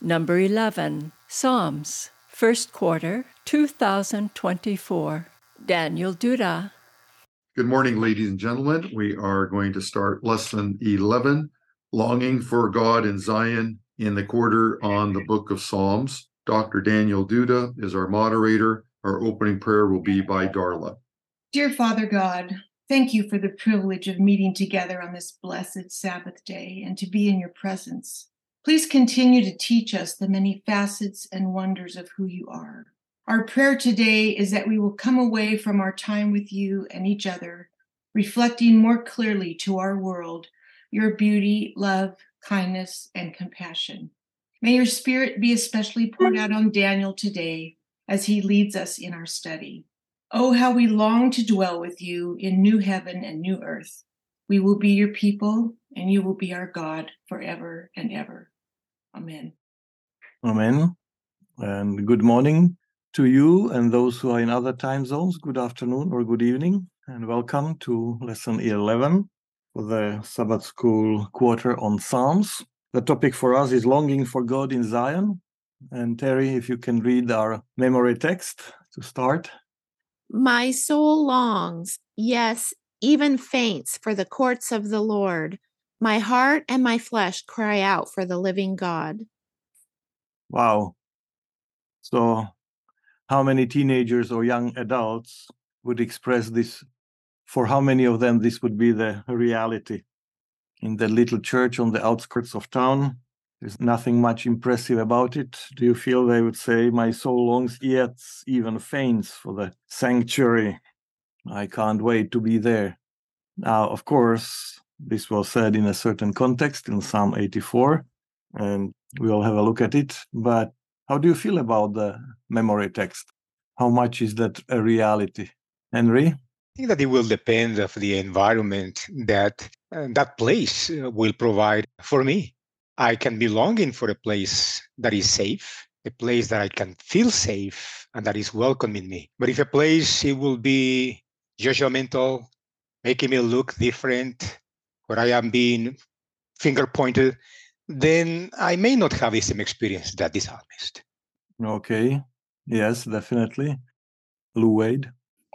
Number 11, Psalms, first quarter, 2024. Daniel Duda. Good morning, ladies and gentlemen. We are going to start lesson 11, Longing for God in Zion, in the quarter on the book of Psalms. Dr. Daniel Duda is our moderator. Our opening prayer will be by Darla. Dear Father God, thank you for the privilege of meeting together on this blessed Sabbath day and to be in your presence. Please continue to teach us the many facets and wonders of who you are. Our prayer today is that we will come away from our time with you and each other, reflecting more clearly to our world your beauty, love, kindness, and compassion. May your spirit be especially poured out on Daniel today as he leads us in our study. Oh, how we long to dwell with you in new heaven and new earth. We will be your people, and you will be our God forever and ever. Amen. Amen. And good morning to you and those who are in other time zones. Good afternoon or good evening, and welcome to lesson 11 for the Sabbath School quarter on Psalms. The topic for us is longing for God in Zion. And Terry, if you can read our memory text to start. My soul longs, yes, even faints for the courts of the Lord. My heart and my flesh cry out for the living God. Wow. So, how many teenagers or young adults would express this? For how many of them this would be the reality? In the little church on the outskirts of town, there's nothing much impressive about it. Do you feel they would say, My soul longs, yet even faints for the sanctuary? I can't wait to be there. Now, of course, this was said in a certain context in Psalm 84, and we'll have a look at it. But how do you feel about the memory text? How much is that a reality? Henry? I think that it will depend of the environment that uh, that place uh, will provide for me. I can be longing for a place that is safe, a place that I can feel safe and that is welcoming me. But if a place it will be judgmental, making me look different, where I am being finger pointed, then I may not have the same experience that this psalmist. Okay. Yes, definitely. Lou Wade.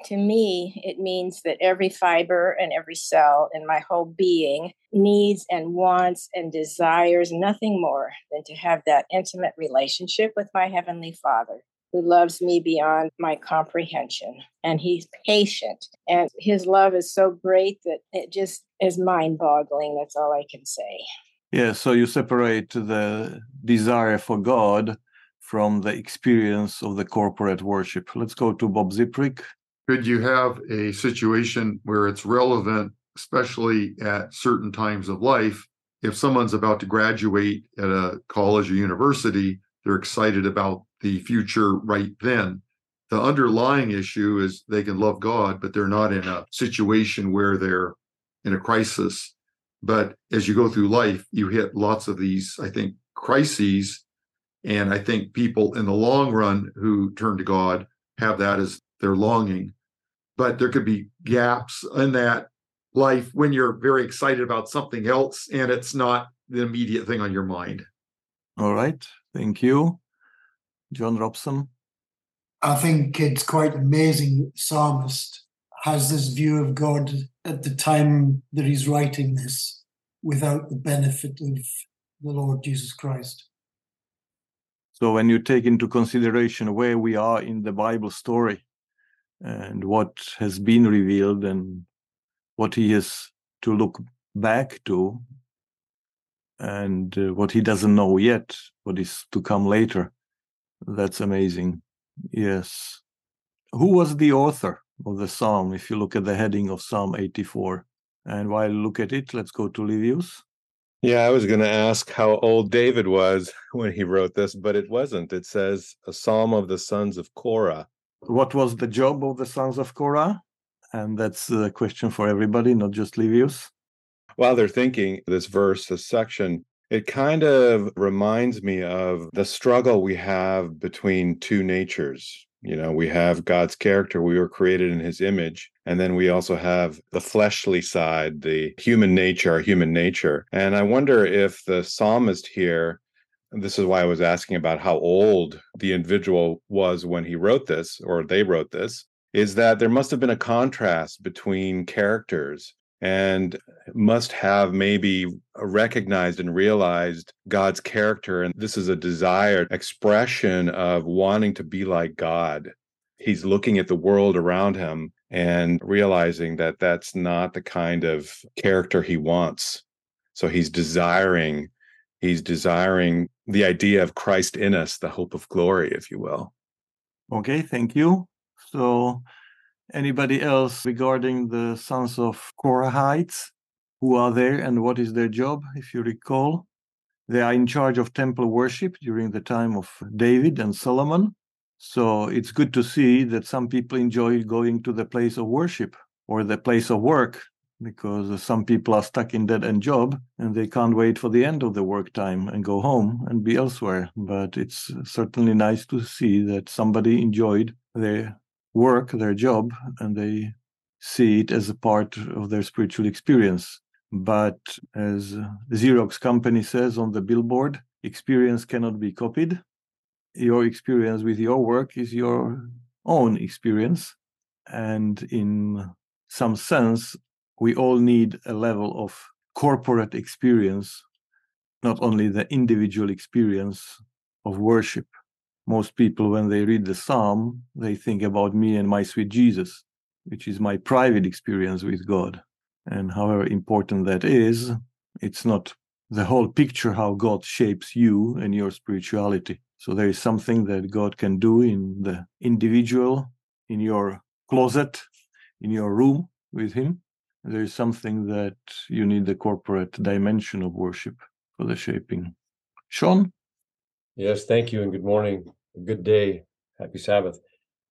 To me, it means that every fiber and every cell in my whole being needs and wants and desires nothing more than to have that intimate relationship with my Heavenly Father who loves me beyond my comprehension. And he's patient. And his love is so great that it just is mind boggling. That's all I can say. Yeah, so you separate the desire for God from the experience of the corporate worship. Let's go to Bob Ziprick. Could you have a situation where it's relevant, especially at certain times of life? If someone's about to graduate at a college or university, they're excited about the future right then. The underlying issue is they can love God, but they're not in a situation where they're in a crisis. But as you go through life, you hit lots of these, I think, crises. And I think people in the long run who turn to God have that as their longing. But there could be gaps in that life when you're very excited about something else and it's not the immediate thing on your mind. All right. Thank you. John Robson? I think it's quite amazing. Psalmist has this view of God at the time that he's writing this without the benefit of the Lord Jesus Christ. So, when you take into consideration where we are in the Bible story and what has been revealed and what he has to look back to, and uh, what he doesn't know yet, what is to come later, that's amazing. Yes. Who was the author of the psalm? If you look at the heading of Psalm 84. And while you look at it, let's go to Livius. Yeah, I was going to ask how old David was when he wrote this, but it wasn't. It says a psalm of the sons of Korah. What was the job of the sons of Korah? And that's a question for everybody, not just Livius. While they're thinking, this verse, this section, it kind of reminds me of the struggle we have between two natures. You know, we have God's character, we were created in his image. And then we also have the fleshly side, the human nature, our human nature. And I wonder if the psalmist here this is why I was asking about how old the individual was when he wrote this or they wrote this, is that there must have been a contrast between characters and must have maybe recognized and realized God's character. And this is a desired expression of wanting to be like God. He's looking at the world around him and realizing that that's not the kind of character he wants. So he's desiring, he's desiring the idea of Christ in us, the hope of glory, if you will. Okay, thank you. So Anybody else regarding the sons of Korahites? Who are there and what is their job, if you recall? They are in charge of temple worship during the time of David and Solomon. So it's good to see that some people enjoy going to the place of worship or the place of work because some people are stuck in dead end job and they can't wait for the end of the work time and go home and be elsewhere. But it's certainly nice to see that somebody enjoyed their work, their job, and they see it as a part of their spiritual experience. But as Xerox company says on the billboard, experience cannot be copied. Your experience with your work is your own experience. And in some sense, we all need a level of corporate experience, not only the individual experience of worship most people, when they read the psalm, they think about me and my sweet Jesus, which is my private experience with God. And however important that is, it's not the whole picture how God shapes you and your spirituality. So there is something that God can do in the individual, in your closet, in your room with Him. There is something that you need the corporate dimension of worship for the shaping. Sean? Yes, thank you and good morning. Good day. Happy Sabbath.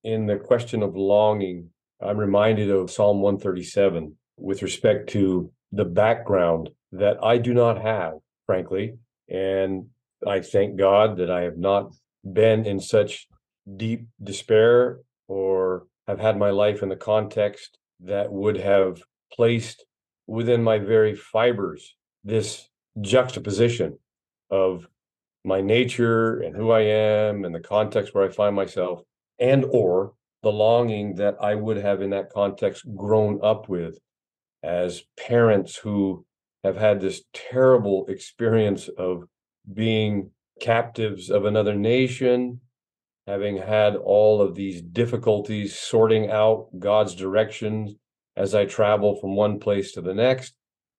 In the question of longing, I'm reminded of Psalm 137 with respect to the background that I do not have, frankly. And I thank God that I have not been in such deep despair or have had my life in the context that would have placed within my very fibers this juxtaposition of my nature and who I am and the context where I find myself and or the longing that I would have in that context grown up with as parents who have had this terrible experience of being captives of another nation, having had all of these difficulties sorting out God's directions as I travel from one place to the next,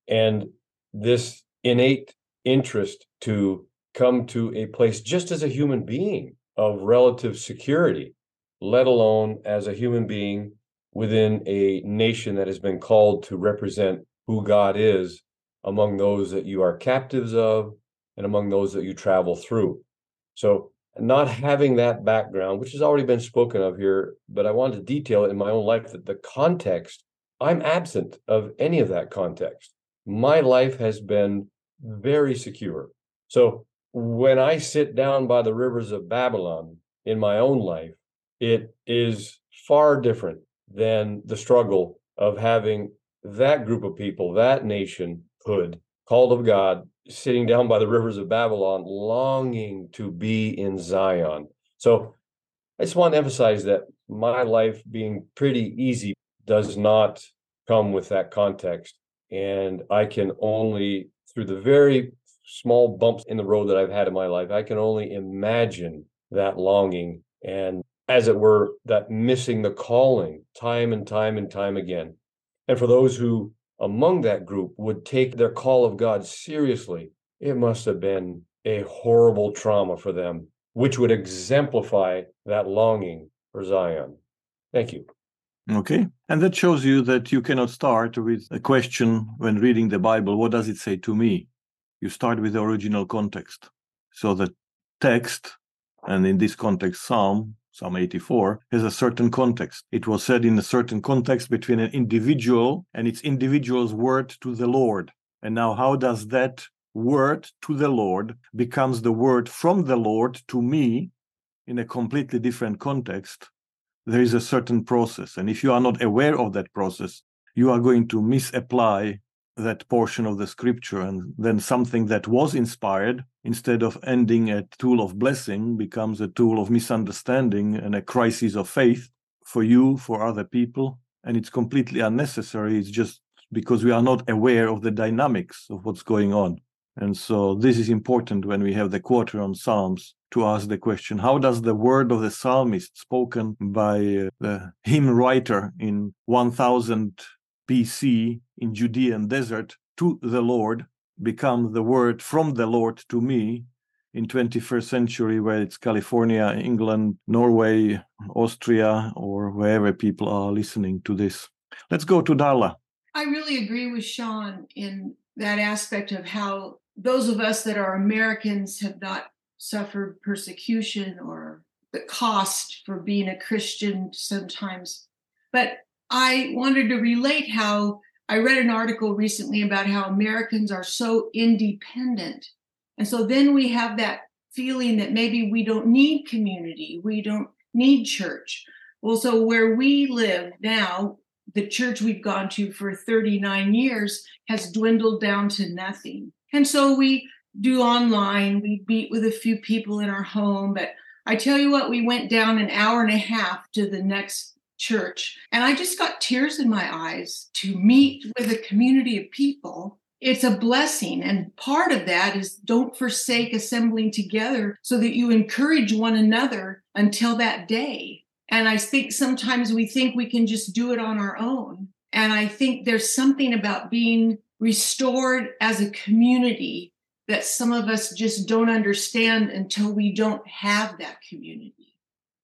and this innate interest to come to a place just as a human being of relative security, let alone as a human being within a nation that has been called to represent who God is among those that you are captives of and among those that you travel through. So, not having that background, which has already been spoken of here, but I wanted to detail it in my own life that the context, I'm absent of any of that context. My life has been very secure. So, when I sit down by the rivers of Babylon in my own life, it is far different than the struggle of having that group of people, that nationhood called of God, sitting down by the rivers of Babylon, longing to be in Zion. So I just want to emphasize that my life being pretty easy does not come with that context. And I can only, through the very small bumps in the road that I've had in my life, I can only imagine that longing and, as it were, that missing the calling time and time and time again. And for those who among that group would take their call of God seriously, it must have been a horrible trauma for them, which would exemplify that longing for Zion. Thank you. Okay. And that shows you that you cannot start with a question when reading the Bible what does it say to me? You start with the original context. So the text, and in this context, Psalm, Psalm 84, has a certain context. It was said in a certain context between an individual and its individual's word to the Lord. And now, how does that word to the Lord becomes the word from the Lord to me in a completely different context? There is a certain process. And if you are not aware of that process, you are going to misapply that portion of the scripture and then something that was inspired instead of ending a tool of blessing becomes a tool of misunderstanding and a crisis of faith for you for other people. And it's completely unnecessary. It's just because we are not aware of the dynamics of what's going on. And so this is important when we have the quarter on psalms to ask the question how does the word of the psalmist spoken by uh, the hymn writer in 1000 bc in judean desert to the lord become the word from the Lord to me in 21st century where it's California, England, Norway, Austria, or wherever people are listening to this. Let's go to Darla. I really agree with Sean in that aspect of how those of us that are Americans have not suffered persecution or the cost for being a Christian sometimes. But I wanted to relate how I read an article recently about how Americans are so independent. And so then we have that feeling that maybe we don't need community, we don't need church. Well, so where we live now, the church we've gone to for 39 years has dwindled down to nothing. And so we do online, we meet with a few people in our home, but I tell you what, we went down an hour and a half to the next church. And I just got tears in my eyes to meet with a community of people. It's a blessing. And part of that is don't forsake assembling together so that you encourage one another until that day. And I think sometimes we think we can just do it on our own. And I think there's something about being restored as a community that some of us just don't understand until we don't have that community.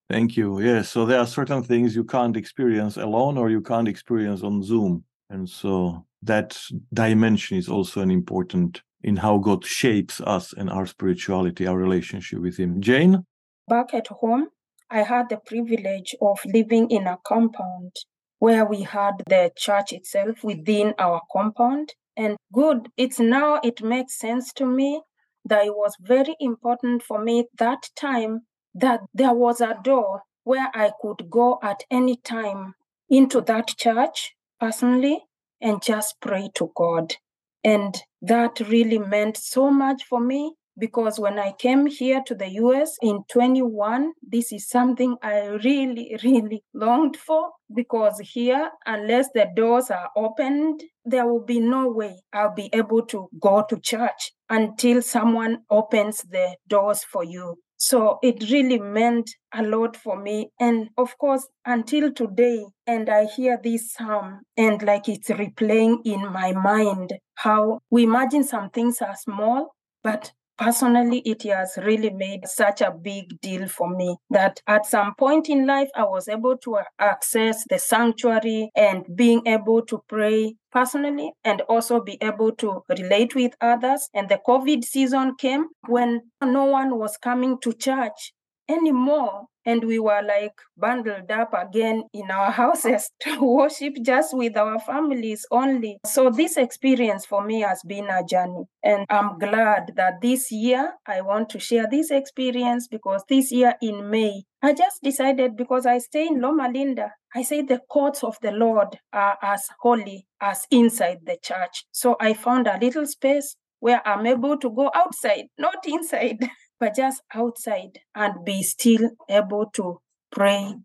Thank you. Yes. So there are certain things you can't experience alone or you can't experience on Zoom. And so that dimension is also an important in how God shapes us and our spirituality, our relationship with Him. Jane? Back at home, I had the privilege of living in a compound where we had the church itself within our compound. And good, it's now it makes sense to me that it was very important for me that time that there was a door where I could go at any time into that church personally and just pray to God. And that really meant so much for me because when I came here to the US in 21, this is something I really, really longed for because here, unless the doors are opened, there will be no way I'll be able to go to church until someone opens the doors for you. So it really meant a lot for me. And of course, until today, and I hear this psalm and like it's replaying in my mind how we imagine some things are small, but personally it has really made such a big deal for me that at some point in life i was able to uh, access the sanctuary and being able to pray personally and also be able to relate with others. And the covid season came when no one was coming to church anymore and we were like bundled up again in our houses to worship just with our families only. So, this experience for me has been a journey. And I'm glad that this year I want to share this experience because this year in May, I just decided because I stay in Loma Linda, I say the courts of the Lord are as holy as inside the church. So, I found a little space where I'm able to go outside, not inside. but just outside and be still able to pray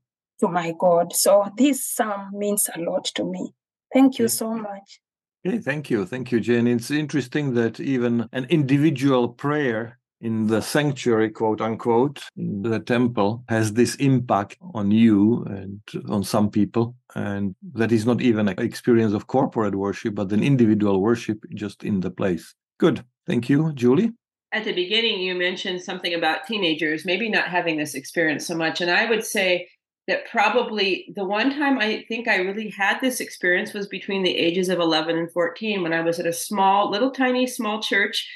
to my God. So this psalm means a lot to me. Thank you so much. Okay, thank you. Thank you, Jane. It's interesting that even an individual prayer in the sanctuary, quote unquote, in the temple has this impact on you and on some people. And that is not even an experience of corporate worship, but an individual worship just in the place. Good. Thank you, Julie at the beginning you mentioned something about teenagers maybe not having this experience so much and i would say that probably the one time i think i really had this experience was between the ages of 11 and 14 when i was at a small little tiny small church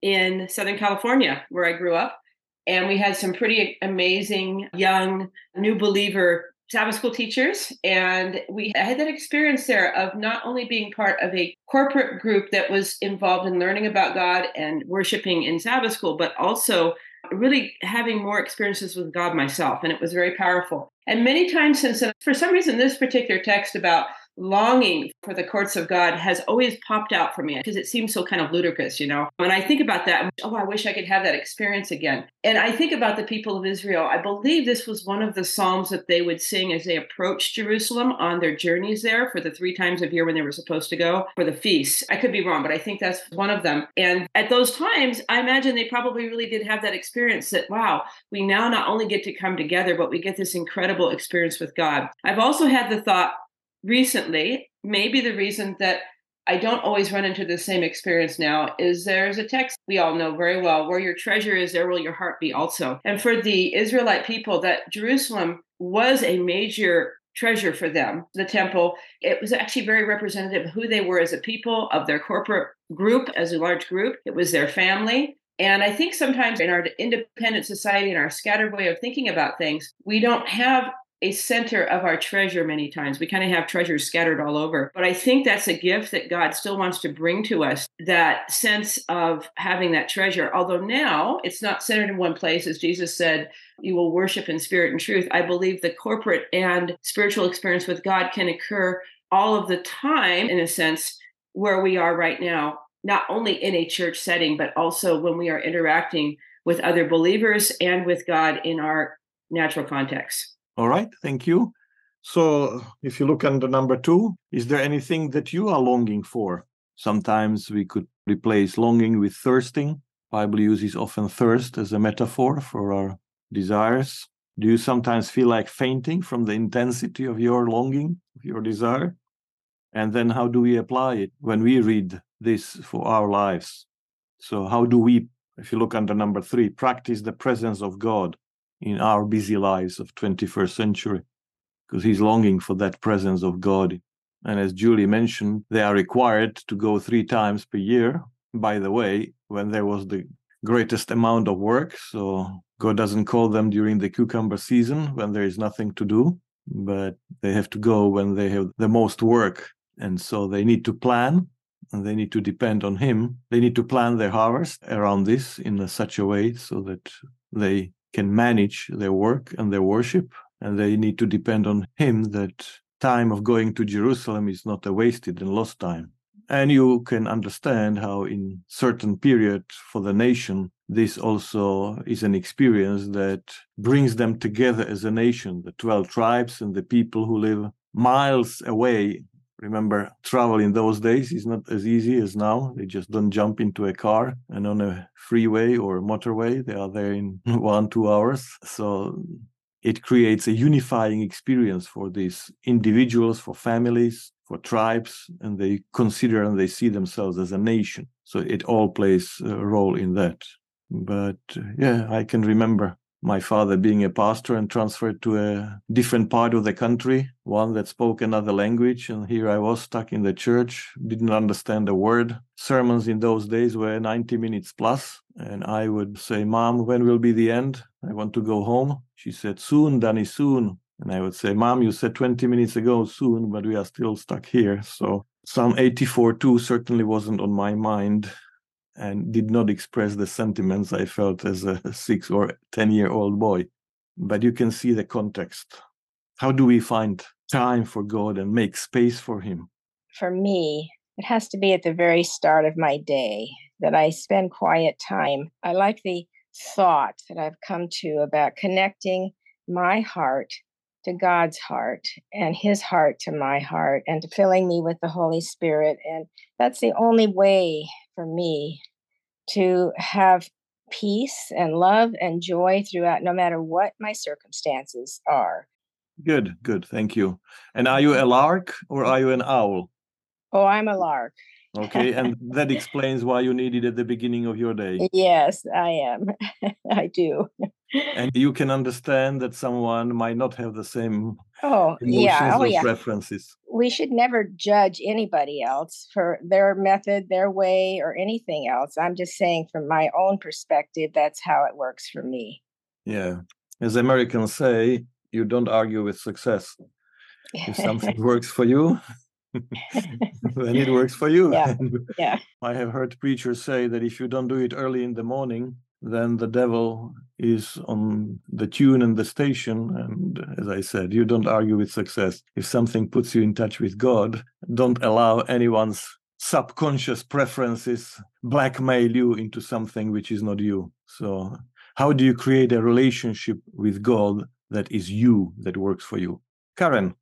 in southern california where i grew up and we had some pretty amazing young new believer Sabbath school teachers, and we had that experience there of not only being part of a corporate group that was involved in learning about God and worshiping in Sabbath school, but also really having more experiences with God myself. And it was very powerful. And many times since then, for some reason, this particular text about longing for the courts of God has always popped out for me because it seems so kind of ludicrous, you know. When I think about that, oh, I wish I could have that experience again. And I think about the people of Israel. I believe this was one of the psalms that they would sing as they approached Jerusalem on their journeys there for the three times of year when they were supposed to go for the feast. I could be wrong, but I think that's one of them. And at those times, I imagine they probably really did have that experience that, wow, we now not only get to come together, but we get this incredible experience with God. I've also had the thought, recently, maybe the reason that I don't always run into the same experience now is there's a text we all know very well where your treasure is, there will your heart be also. And for the Israelite people, that Jerusalem was a major treasure for them, the temple. It was actually very representative of who they were as a people, of their corporate group as a large group. It was their family. And I think sometimes in our independent society and our scattered way of thinking about things, we don't have a center of our treasure many times. We kind of have treasures scattered all over. But I think that's a gift that God still wants to bring to us that sense of having that treasure. Although now it's not centered in one place, as Jesus said, you will worship in spirit and truth. I believe the corporate and spiritual experience with God can occur all of the time, in a sense, where we are right now, not only in a church setting, but also when we are interacting with other believers and with God in our natural context. All right, thank you. So, if you look under number two, is there anything that you are longing for? Sometimes we could replace longing with thirsting. Bible uses often thirst as a metaphor for our desires. Do you sometimes feel like fainting from the intensity of your longing, of your desire? And then how do we apply it when we read this for our lives? So, how do we, if you look under number three, practice the presence of God in our busy lives of 21st century because he's longing for that presence of god. And as julie mentioned they are required to go three times per year by the way when there was the greatest amount of work. So god doesn't call them during the cucumber season when there is nothing to do but they have to go when they have the most work. And so they need to plan and they need to depend on him. They need to plan their harvest around this in such a way so that they can manage their work and their worship, and they need to depend on Him that time of going to Jerusalem is not a wasted and lost time. And you can understand how, in certain period for the nation, this also is an experience that brings them together as a nation, the 12 tribes and the people who live miles away Remember, travel in those days is not as easy as now. They just don't jump into a car and on a freeway or motorway. They are there in hmm. one, two hours. So it creates a unifying experience for these individuals, for families, for tribes, and they consider and they see themselves as a nation. So it all plays a role in that. But yeah, I can remember my father being a pastor and transferred to a different part of the country, one that spoke another language. And here I was stuck in the church, didn't understand a word. Sermons in those days were 90 minutes plus, And I would say, Mom, when will be the end? I want to go home. She said, Soon, Danny, soon. And I would say, Mom, you said 20 minutes ago soon, but we are still stuck here. So Psalm 84 2 certainly wasn't on my mind and did not express the sentiments I felt as a six or 10 year old boy. But you can see the context. How do we find time for God and make space for Him? For me, it has to be at the very start of my day that I spend quiet time. I like the thought that I've come to about connecting my heart to God's heart and his heart to my heart and filling me with the Holy Spirit. And that's the only way for me to have peace and love and joy throughout, no matter what my circumstances are. Good, good. Thank you. And are you a mm-hmm. lark or are you an owl? Oh, I'm a lark. Okay, and that explains why you need it at the beginning of your day. Yes, I am. I do. and you can understand that someone might not have the same oh yeah. oh yeah. preferences. We should never judge anybody else for their method their way or anything else. I'm just saying from my own perspective that's how it works for me. Yeah. As americans say you don't argue with success. If something works for you then it works for you yeah. yeah i have heard preachers say that if you don't do it early in the morning then the devil is on the tune and the station. And as I said, you don't argue with success. If something puts you in touch with God, don't allow anyone's subconscious preferences blackmail you into something which is not you. So, how do you create a relationship with God that is you, that works for you? Karen.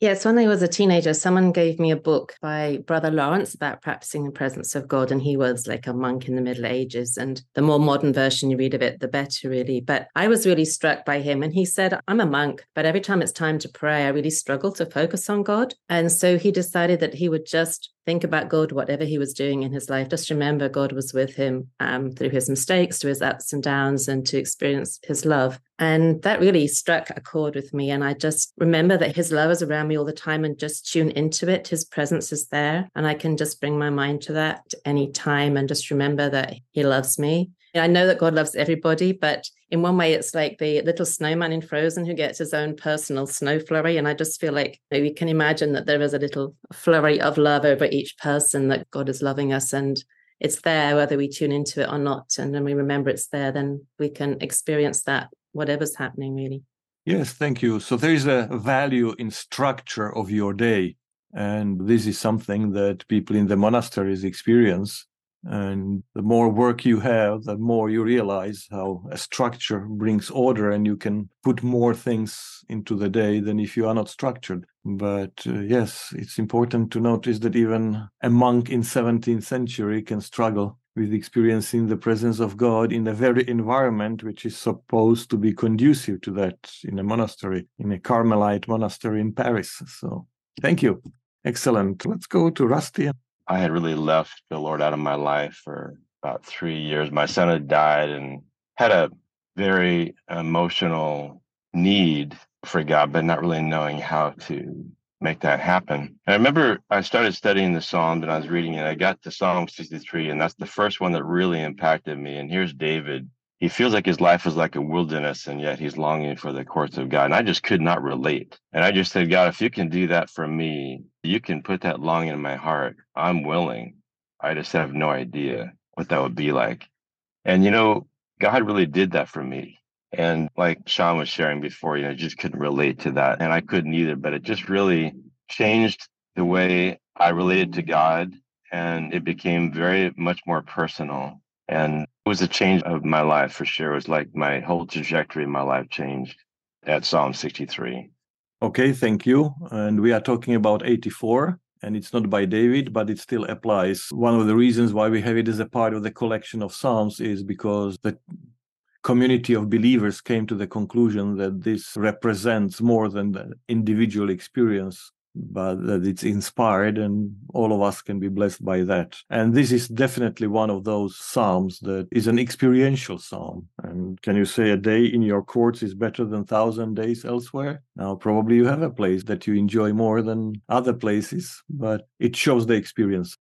Yes, when I was a teenager, someone gave me a book by Brother Lawrence about practicing the presence of God. And he was like a monk in the Middle Ages. And the more modern version you read of it, the better, really. But I was really struck by him. And he said, I'm a monk, but every time it's time to pray, I really struggle to focus on God. And so he decided that he would just think about God, whatever he was doing in his life. Just remember God was with him um, through his mistakes, through his ups and downs, and to experience his love. And that really struck a chord with me. And I just remember that his love is around me all the time and just tune into it. His presence is there. And I can just bring my mind to that any time and just remember that he loves me. I know that God loves everybody, but in one way, it's like the little snowman in Frozen who gets his own personal snow flurry. And I just feel like we can imagine that there is a little flurry of love over each person that God is loving us. And it's there, whether we tune into it or not. And then we remember it's there, then we can experience that, whatever's happening, really. Yes, thank you. So there is a value in structure of your day. And this is something that people in the monasteries experience and the more work you have the more you realize how a structure brings order and you can put more things into the day than if you are not structured. But uh, yes it's important to notice that even a monk in 17th century can struggle with experiencing the presence of god in a very environment which is supposed to be conducive to that in a monastery in a carmelite monastery in paris. So thank you. Excellent. Let's go to rusty I had really left the Lord out of my life for about three years. My son had died and had a very emotional need for God, but not really knowing how to make that happen. And I remember I started studying the Psalms and I was reading it. I got to Psalm 63, and that's the first one that really impacted me. And here's David he feels like his life is like a wilderness and yet he's longing for the courts of God. And I just could not relate. And I just said, God, if you can do that for me, you can put that longing in my heart. I'm willing. I just have no idea what that would be like. And, you know, God really did that for me. And like Sean was sharing before, you know, I just couldn't relate to that. And I couldn't either, but it just really changed the way I related to God. And it became very much more personal. And was a change of my life for sure. It was like my whole trajectory of my life changed at Psalm 63. Okay, thank you. And we are talking about 84, and it's not by David, but it still applies. One of the reasons why we have it as a part of the collection of Psalms is because the community of believers came to the conclusion that this represents more than the individual experience but that it's inspired and all of us can be blessed by that. And this is definitely one of those psalms that is an experiential psalm. And can you say a day in your courts is better than thousand days elsewhere? Now, probably you have a place that you enjoy more than other places, but it shows the experience.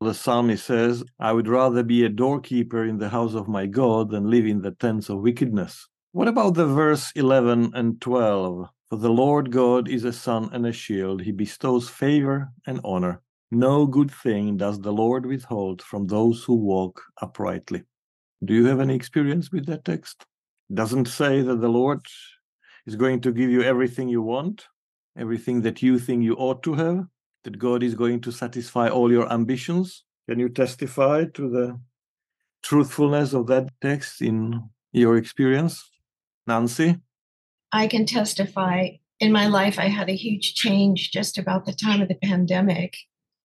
The psalmist says, I would rather be a doorkeeper in the house of my God than live in the tents of wickedness. What about the verse 11 and 12? For the Lord God is a sun and a shield. He bestows favor and honor. No good thing does the Lord withhold from those who walk uprightly. Do you have any experience with that text? Doesn't say that the Lord is going to give you everything you want, everything that you think you ought to have, that God is going to satisfy all your ambitions. Can you testify to the truthfulness of that text in your experience? Nancy? I can testify in my life, I had a huge change just about the time of the pandemic.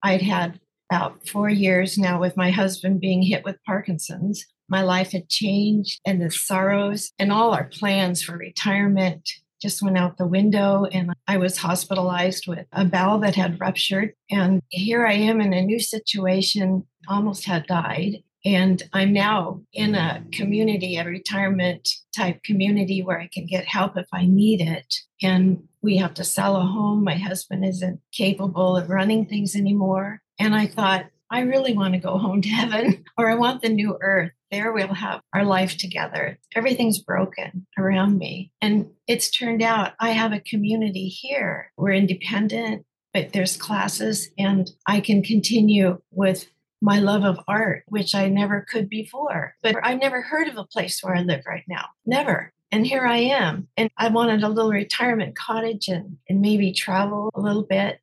I'd had about four years now with my husband being hit with Parkinson's. My life had changed, and the sorrows and all our plans for retirement just went out the window. And I was hospitalized with a bowel that had ruptured. And here I am in a new situation, almost had died. And I'm now in a community, a retirement type community where I can get help if I need it. And we have to sell a home. My husband isn't capable of running things anymore. And I thought, I really want to go home to heaven or I want the new earth. There we'll have our life together. Everything's broken around me. And it's turned out I have a community here. We're independent, but there's classes and I can continue with my love of art, which I never could before. But I never heard of a place where I live right now. Never. And here I am. And I wanted a little retirement cottage and, and maybe travel a little bit.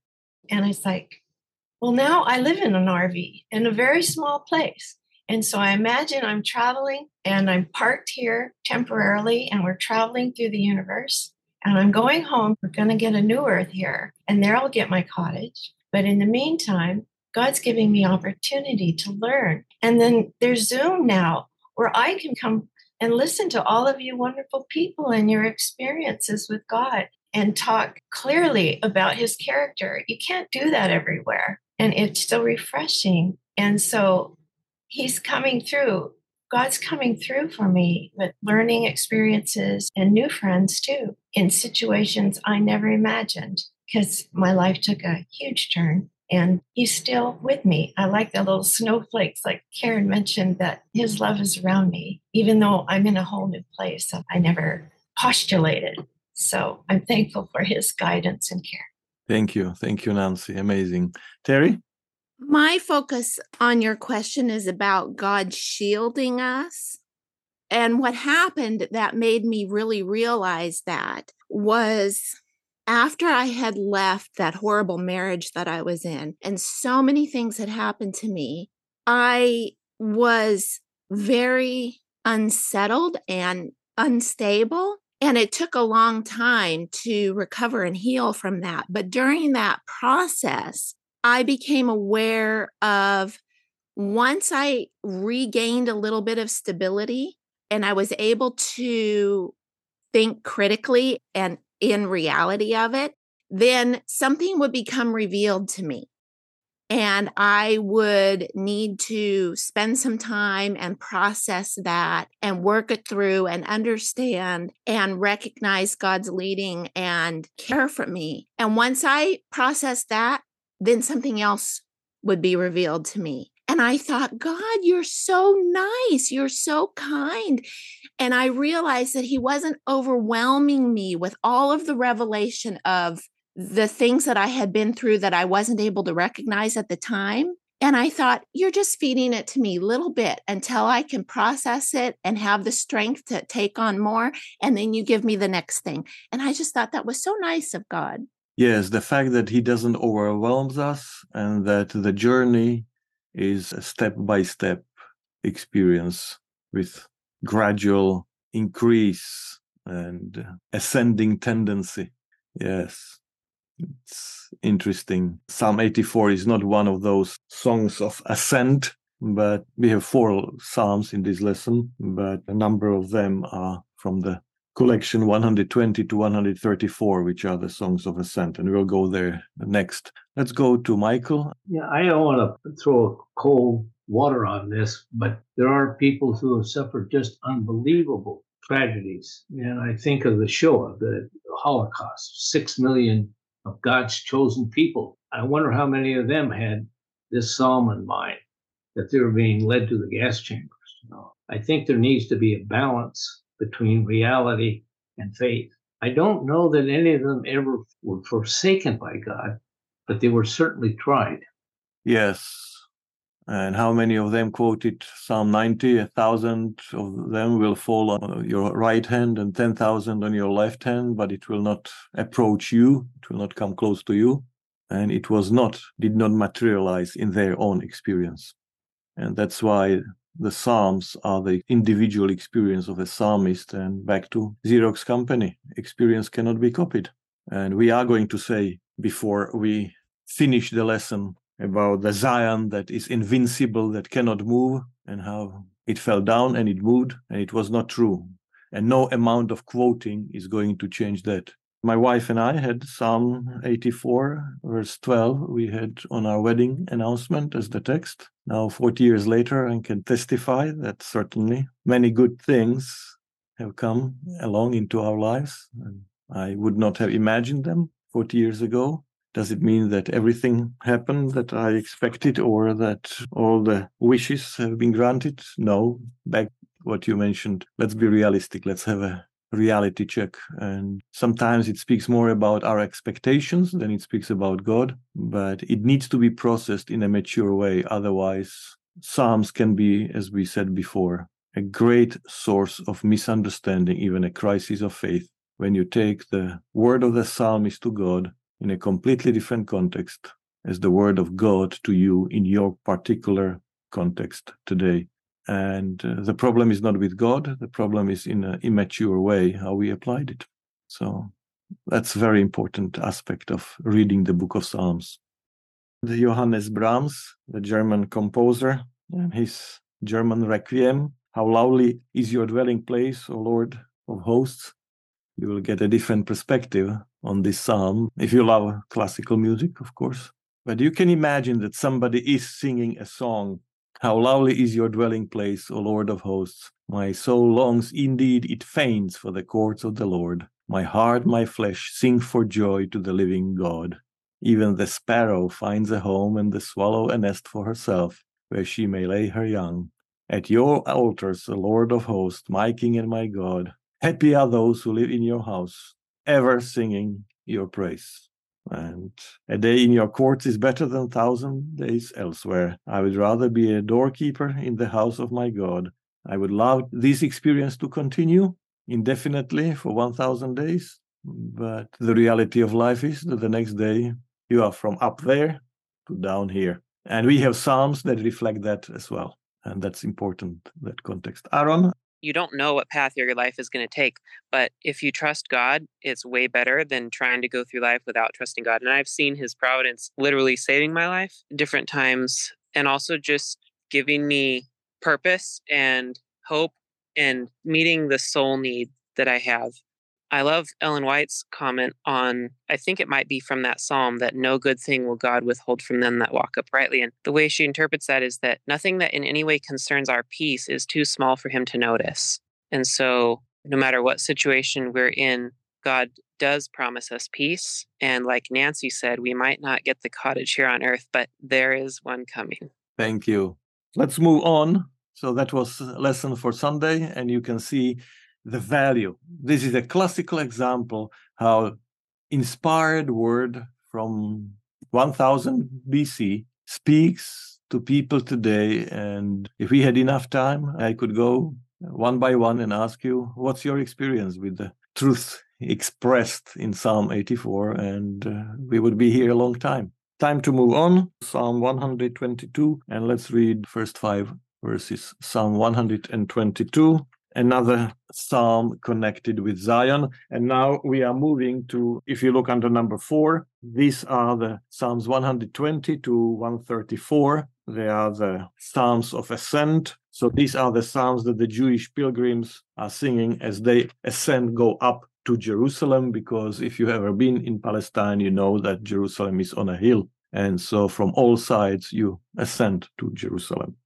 And it's like, well, now I live in an RV in a very small place. And so I imagine I'm traveling and I'm parked here temporarily and we're traveling through the universe. And I'm going home. We're going to get a new earth here. And there I'll get my cottage. But in the meantime, God's giving me opportunity to learn. And then there's Zoom now where I can come and listen to all of you wonderful people and your experiences with God and talk clearly about his character. You can't do that everywhere. And it's so refreshing. And so he's coming through. God's coming through for me with learning experiences and new friends too in situations I never imagined because my life took a huge turn and he's still with me. I like the little snowflakes, like Karen mentioned, that his love is around me, even though I'm in a whole new place I never postulated. So I'm thankful for his guidance and care. Thank you. Thank you, Nancy. Amazing. Terry? My focus on your question is about God shielding us. And what happened that made me really realize that was after I had left that horrible marriage that I was in, and so many things had happened to me, I was very unsettled and unstable. And it took a long time to recover and heal from that. But during that process, I became aware of once I regained a little bit of stability and I was able to think critically and in reality of it, then something would become revealed to me. And I would need to spend some time and process that and work it through and understand and recognize God's leading and care for me. And once I process that, then something else would be revealed to me. And I thought, God, you're so nice. You're so kind. And I realized that He wasn't overwhelming me with all of the revelation of the things that I had been through that I wasn't able to recognize at the time. And I thought, you're just feeding it to me little bit until I can process it and have the strength to take on more. And then you give me the next thing. And I just thought that was so nice of God. Yes, the fact that He doesn't overwhelm us and that the journey is a step by step experience with gradual increase and ascending tendency. Yes, it's interesting. Psalm 84 is not one of those songs of ascent, but we have four psalms in this lesson, but a number of them are from the collection 120 to 134, which are the songs of ascent, and we'll go there next. Let's go to Michael. Yeah, I don't want to throw cold water on this, but there are people who have suffered just unbelievable tragedies. And I think of the Shoah, the Holocaust, six million of God's chosen people. I wonder how many of them had this psalm in mind that they were being led to the gas chambers. You know, I think there needs to be a balance between reality and faith. I don't know that any of them ever were forsaken by God, but they were certainly tried. Yes. And how many of them quoted Psalm 90? A thousand of them will fall on your right hand and 10,000 on your left hand, but it will not approach you. It will not come close to you. And it was not, did not materialize in their own experience. And that's why the Psalms are the individual experience of a psalmist. And back to Xerox company, experience cannot be copied. And we are going to say before we finish the lesson about the Zion that is invincible, that cannot move, and how it fell down and it moved, and it was not true. And no amount of quoting is going to change that my wife and I had Psalm 84, verse 12, we had on our wedding announcement as the text. Now, 40 years later, I can testify that certainly many good things have come along into our lives. And I would not have imagined them 40 years ago. Does it mean that everything happened that I expected or that all the wishes have been granted? No. Back what you mentioned, let's be realistic. Let's have a reality check. And sometimes it speaks more about our expectations than it speaks about God, but it needs to be processed in a mature way. Otherwise, Psalms can be, as we said before, a great source of misunderstanding, even a crisis of faith, when you take the word of the psalmist to God in a completely different context as the word of God to you in your particular context today. And uh, the problem is not with God, the problem is in an immature way how we applied it. So that's a very important aspect of reading the book of Psalms. The Johannes Brahms, the German composer, and his German Requiem, How lovely is your dwelling place, O Lord of hosts. You will get a different perspective on this psalm if you love classical music, of course. But you can imagine that somebody is singing a song how lovely is your dwelling place, O Lord of hosts! My soul longs, indeed, it faints for the courts of the Lord. My heart, my flesh sing for joy to the living God. Even the sparrow finds a home and the swallow a nest for herself, where she may lay her young. At your altars, O Lord of hosts, my King and my God, happy are those who live in your house, ever singing your praise. And a day in your courts is better than thousand days elsewhere. I would rather be a doorkeeper in the house of my God. I would love this experience to continue indefinitely for 1,000 days. But the reality of life is that the next day you are from up there to down here. And we have Psalms that reflect that as well. And that's important, that context. Aaron, you don't know what path your life is going to take. But if you trust God, it's way better than trying to go through life without trusting God. And I've seen his providence literally saving my life different times and also just giving me purpose and hope and meeting the soul need that I have I love Ellen White's comment on, I think it might be from that psalm, that no good thing will God withhold from them that walk uprightly. And the way she interprets that is that nothing that in any way concerns our peace is too small for him to notice. And so, no matter what situation we're in, God does promise us peace. And like Nancy said, we might not get the cottage here on earth, but there is one coming. Thank you. Let's move on. So that was uh, lesson for Sunday, and you can see the value. This is a classical example how inspired word from 1000 BC speaks to people today. And if we had enough time, I could go one by one and ask you, what's your experience with the truth expressed in Psalm 84? And uh, we would be here a long time. Time to move on. Psalm 122, and let's read first five verses. Psalm 122 another psalm connected with Zion. And now we are moving to, if you look under number four, these are the Psalms 120 to 134. They are the Psalms of Ascent. So these are the Psalms that the Jewish pilgrims are singing as they ascend, go up to Jerusalem, because if you've ever been in Palestine, you know that Jerusalem is on a hill. And so from all sides, you ascend to Jerusalem.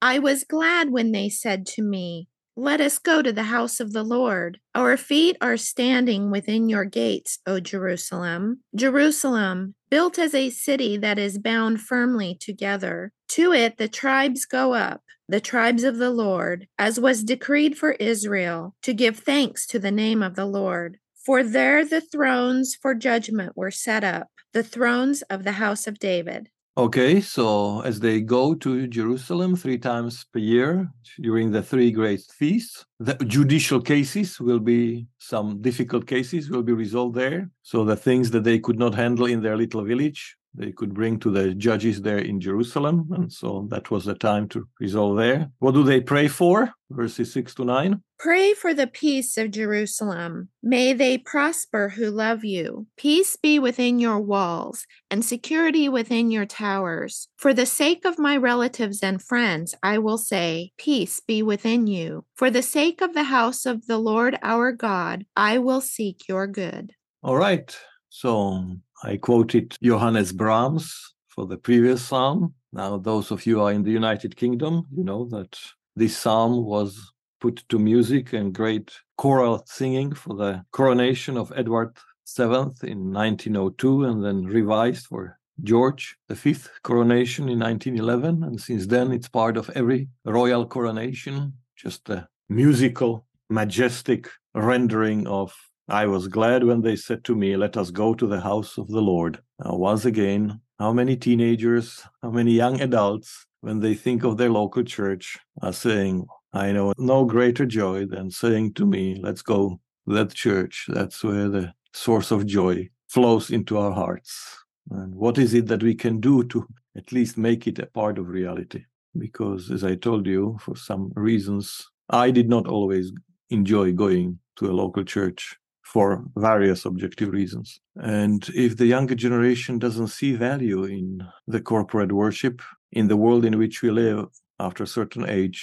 I was glad when they said to me, let us go to the house of the Lord. Our feet are standing within your gates, O Jerusalem. Jerusalem, built as a city that is bound firmly together. To it the tribes go up, the tribes of the Lord, as was decreed for Israel, to give thanks to the name of the Lord. For there the thrones for judgment were set up, the thrones of the house of David. Okay, so as they go to Jerusalem three times per year during the three great feasts, the judicial cases will be some difficult cases will be resolved there. So the things that they could not handle in their little village they could bring to the judges there in Jerusalem. And so that was the time to resolve there. What do they pray for? Verses 6 to 9. Pray for the peace of Jerusalem. May they prosper who love you. Peace be within your walls and security within your towers. For the sake of my relatives and friends, I will say, Peace be within you. For the sake of the house of the Lord our God, I will seek your good. All right. So I quoted Johannes Brahms for the previous psalm. Now, those of you are in the United Kingdom, you know that this psalm was put to music and great choral singing for the coronation of Edward VII in 1902 and then revised for George V coronation in 1911. And since then, it's part of every royal coronation, just a musical, majestic rendering of I was glad when they said to me, Let us go to the house of the Lord. Now, once again, how many teenagers, how many young adults, when they think of their local church, are saying, I know no greater joy than saying to me, Let's go to that church. That's where the source of joy flows into our hearts. And what is it that we can do to at least make it a part of reality? Because, as I told you, for some reasons, I did not always enjoy going to a local church for various objective reasons. And if the younger generation doesn't see value in the corporate worship, in the world in which we live, after a certain age,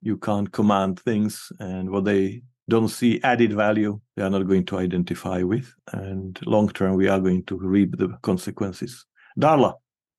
you can't command things. And what they don't see added value, they are not going to identify with. And long term, we are going to reap the consequences. Darla.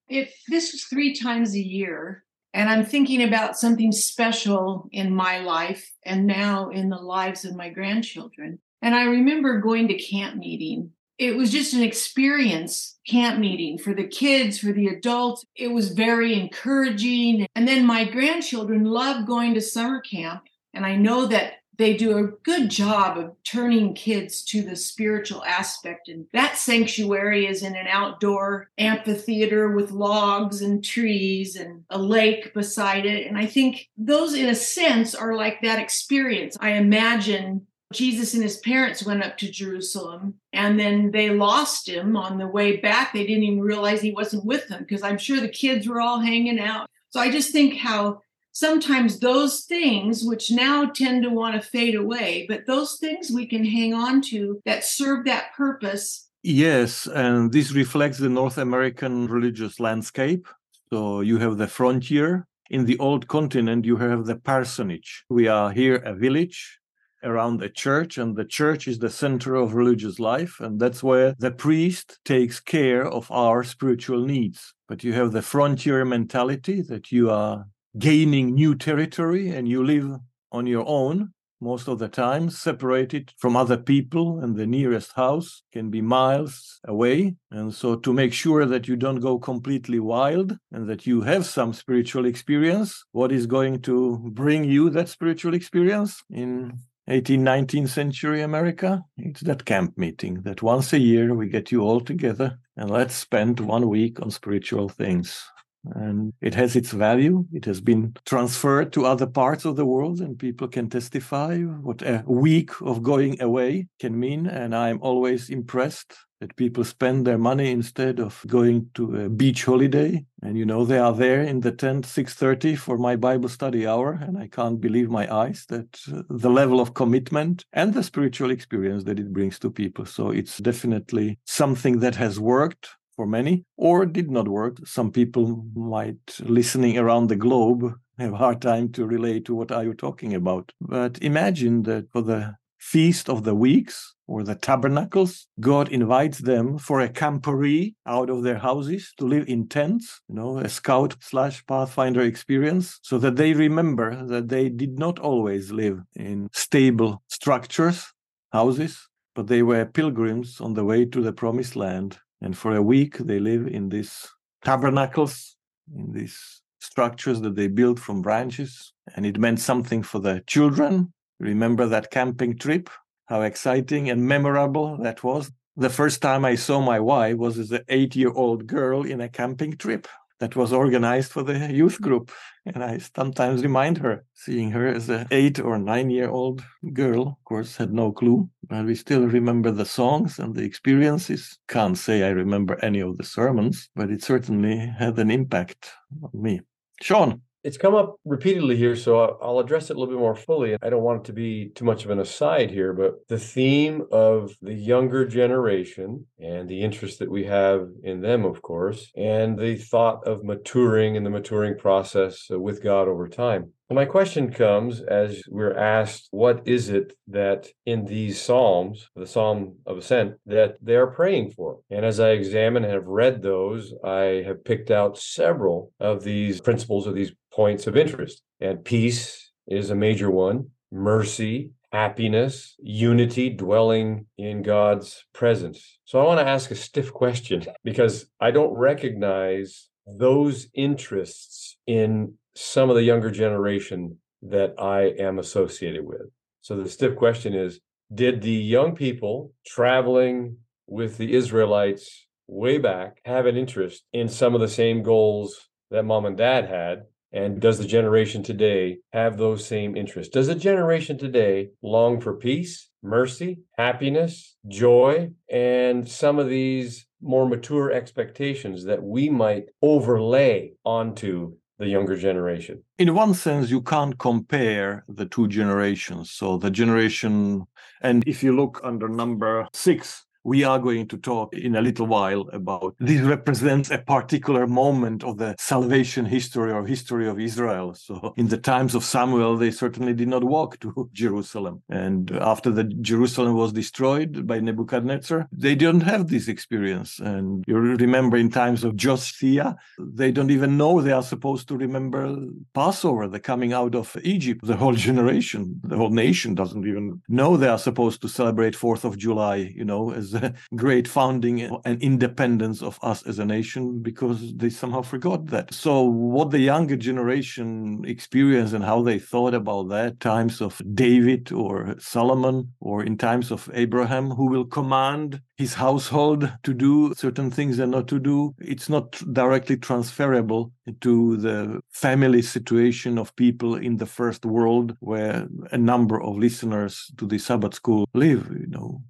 If this was three times a year, and I'm thinking about something special in my life and now in the lives of my grandchildren. And I remember going to camp meeting. It was just an experience, camp meeting for the kids, for the adults. It was very encouraging. And then my grandchildren love going to summer camp. And I know that they do a good job of turning kids to the spiritual aspect. And that sanctuary is in an outdoor amphitheater with logs and trees and a lake beside it. And I think those, in a sense, are like that experience. I imagine Jesus and his parents went up to Jerusalem and then they lost him on the way back. They didn't even realize he wasn't with them because I'm sure the kids were all hanging out. So I just think how sometimes those things, which now tend to want to fade away, but those things we can hang on to that serve that purpose. Yes, and this reflects the North American religious landscape. So you have the frontier. In the old continent, you have the parsonage. We are here a village around the church, and the church is the center of religious life. And that's where the priest takes care of our spiritual needs. But you have the frontier mentality that you are gaining new territory and you live on your own most of the time, separated from other people, and the nearest house can be miles away. And so, to make sure that you don't go completely wild and that you have some spiritual experience, what is going to bring you that spiritual experience in 18th, 19th century America? It's that camp meeting that once a year we get you all together and let's spend one week on spiritual things and it has its value. It has been transferred to other parts of the world, and people can testify what a week of going away can mean. And I'm always impressed that people spend their money instead of going to a beach holiday. And you know they are there in the tent 6:30 for my Bible study hour, and I can't believe my eyes that uh, the level of commitment and the spiritual experience that it brings to people. So it's definitely something that has worked for many, or did not work. Some people might, listening around the globe, have a hard time to relate to what are you talking about. But imagine that for the feast of the weeks or the tabernacles, God invites them for a camporee out of their houses to live in tents, you know, a scout slash pathfinder experience, so that they remember that they did not always live in stable structures, houses, but they were pilgrims on the way to the promised land and for a week, they live in these tabernacles, in these structures that they built from branches. And it meant something for the children. Remember that camping trip? How exciting and memorable that was. The first time I saw my wife was as an eight year old girl in a camping trip that was organized for the youth group. And I sometimes remind her, seeing her as an eight or nine year old girl, of course, had no clue, but we still remember the songs and the experiences. Can't say I remember any of the sermons, but it certainly had an impact on me. Sean. It's come up repeatedly here, so I'll address it a little bit more fully. I don't want it to be too much of an aside here, but the theme of the younger generation and the interest that we have in them, of course, and the thought of maturing and the maturing process with God over time. My question comes as we're asked, what is it that in these Psalms, the Psalm of Ascent, that they are praying for? And as I examine and have read those, I have picked out several of these principles or these points of interest. And peace is a major one, mercy, happiness, unity, dwelling in God's presence. So I want to ask a stiff question because I don't recognize those interests in some of the younger generation that I am associated with. So the stiff question is did the young people traveling with the Israelites way back have an interest in some of the same goals that mom and dad had? And does the generation today have those same interests? Does the generation today long for peace, mercy, happiness, joy, and some of these more mature expectations that we might overlay onto the younger generation? In one sense, you can't compare the two generations. So the generation, and if you look under number six, we are going to talk in a little while about this represents a particular moment of the salvation history or history of Israel. So in the times of Samuel, they certainly did not walk to Jerusalem. And after the Jerusalem was destroyed by Nebuchadnezzar, they didn't have this experience. And you remember in times of Josiah, they don't even know they are supposed to remember Passover, the coming out of Egypt. The whole generation, the whole nation doesn't even know they are supposed to celebrate 4th of July, you know, as the great founding and independence of us as a nation because they somehow forgot that. So, what the younger generation experienced and how they thought about that, times of David or Solomon, or in times of Abraham, who will command his household to do certain things and not to do, it's not directly transferable to the family situation of people in the first world where a number of listeners to the Sabbath school live, you know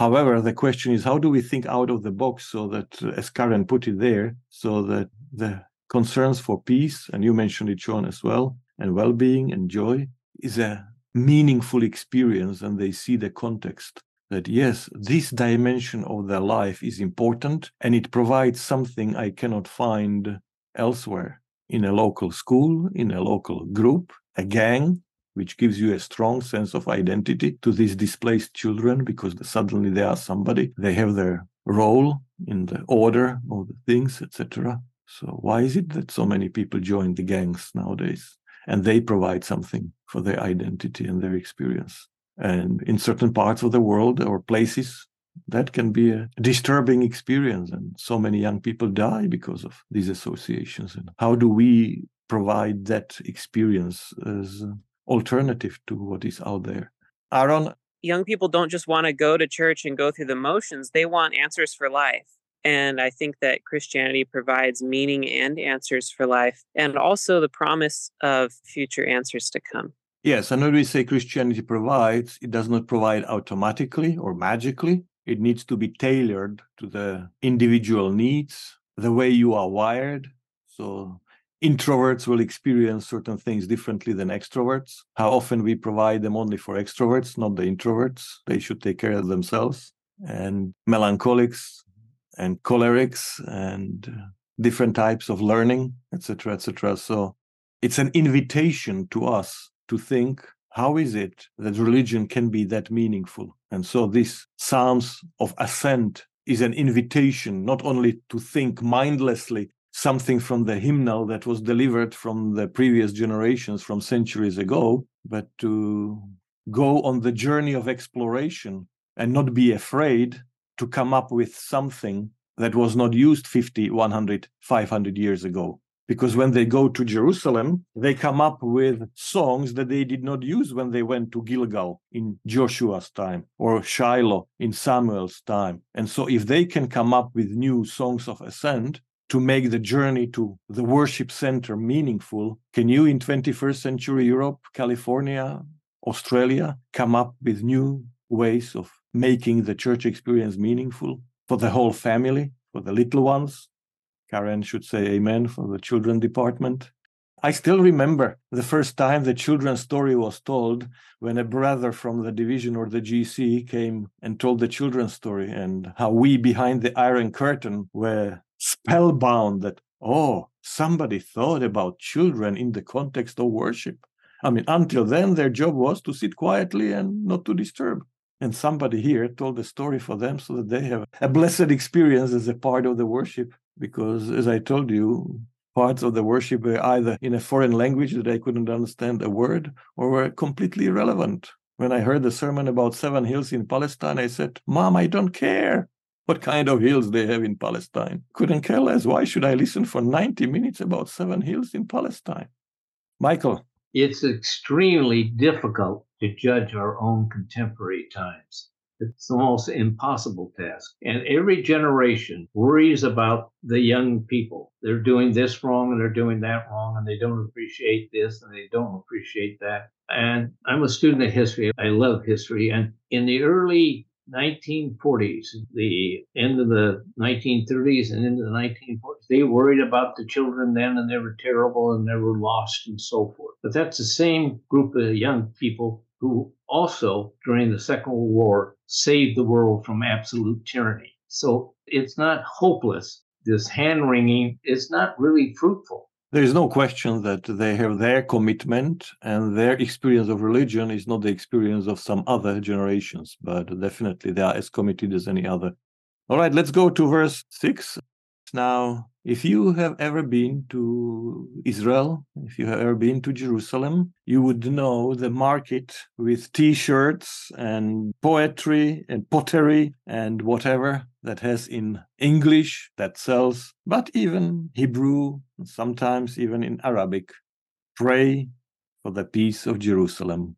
However, the question is how do we think out of the box so that, uh, as Karen put it there, so that the concerns for peace, and you mentioned it, Sean, as well, and well being and joy is a meaningful experience, and they see the context that yes, this dimension of their life is important and it provides something I cannot find elsewhere. In a local school, in a local group, a gang, which gives you a strong sense of identity to these displaced children because suddenly they are somebody. They have their role in the order of the things, etc. So why is it that so many people join the gangs nowadays? And they provide something for their identity and their experience. And in certain parts of the world or places, that can be a disturbing experience. And so many young people die because of these associations. And how do we provide that experience as alternative to what is out there. Aaron? Young people don't just want to go to church and go through the motions, they want answers for life. And I think that Christianity provides meaning and answers for life, and also the promise of future answers to come. Yes, and when we say Christianity provides, it does not provide automatically or magically. It needs to be tailored to the individual needs, the way you are wired. So introverts will experience certain things differently than extroverts. How often we provide them only for extroverts, not the introverts. They should take care of themselves. And melancholics and cholerics and different types of learning, etc., etc. So it's an invitation to us to think how is it that religion can be that meaningful? And so this Psalms of Ascent is an invitation not only to think mindlessly something from the hymnal that was delivered from the previous generations from centuries ago, but to go on the journey of exploration and not be afraid to come up with something that was not used 50, 100, 500 years ago. Because when they go to Jerusalem, they come up with songs that they did not use when they went to Gilgal in Joshua's time or Shiloh in Samuel's time. And so, if they can come up with new songs of ascent, to make the journey to the worship center meaningful, can you in 21st century Europe, California, Australia come up with new ways of making the church experience meaningful for the whole family, for the little ones? Karen should say amen for the children department. I still remember the first time the children's story was told when a brother from the division or the GC came and told the children's story and how we behind the iron curtain were spellbound that, oh, somebody thought about children in the context of worship. I mean, until then, their job was to sit quietly and not to disturb. And somebody here told the story for them so that they have a blessed experience as a part of the worship. Because, as I told you, parts of the worship were either in a foreign language that I couldn't understand a word or were completely irrelevant. When I heard the sermon about seven hills in Palestine, I said, Mom, I don't care what kind of hills they have in Palestine. Couldn't care less. Why should I listen for 90 minutes about seven hills in Palestine? Michael. It's extremely difficult to judge our own contemporary times. It's the most impossible task. And every generation worries about the young people. They're doing this wrong and they're doing that wrong, and they don't appreciate this and they don't appreciate that. And I'm a student of history. I love history. And in the early 1940s, the end of the 1930s and into the 1940s, they worried about the children then and they were terrible and they were lost and so forth. But that's the same group of young people who also, during the Second World War, saved the world from absolute tyranny. So it's not hopeless. This hand wringing is not really fruitful. There is no question that they have their commitment and their experience of religion is not the experience of some other generations, but definitely they are as committed as any other. All right, let's go to verse 6. Now, if you have ever been to Israel, if you have ever been to Jerusalem, you would know the market with t shirts and poetry and pottery and whatever that has in English that sells, but even Hebrew, sometimes even in Arabic. Pray for the peace of Jerusalem.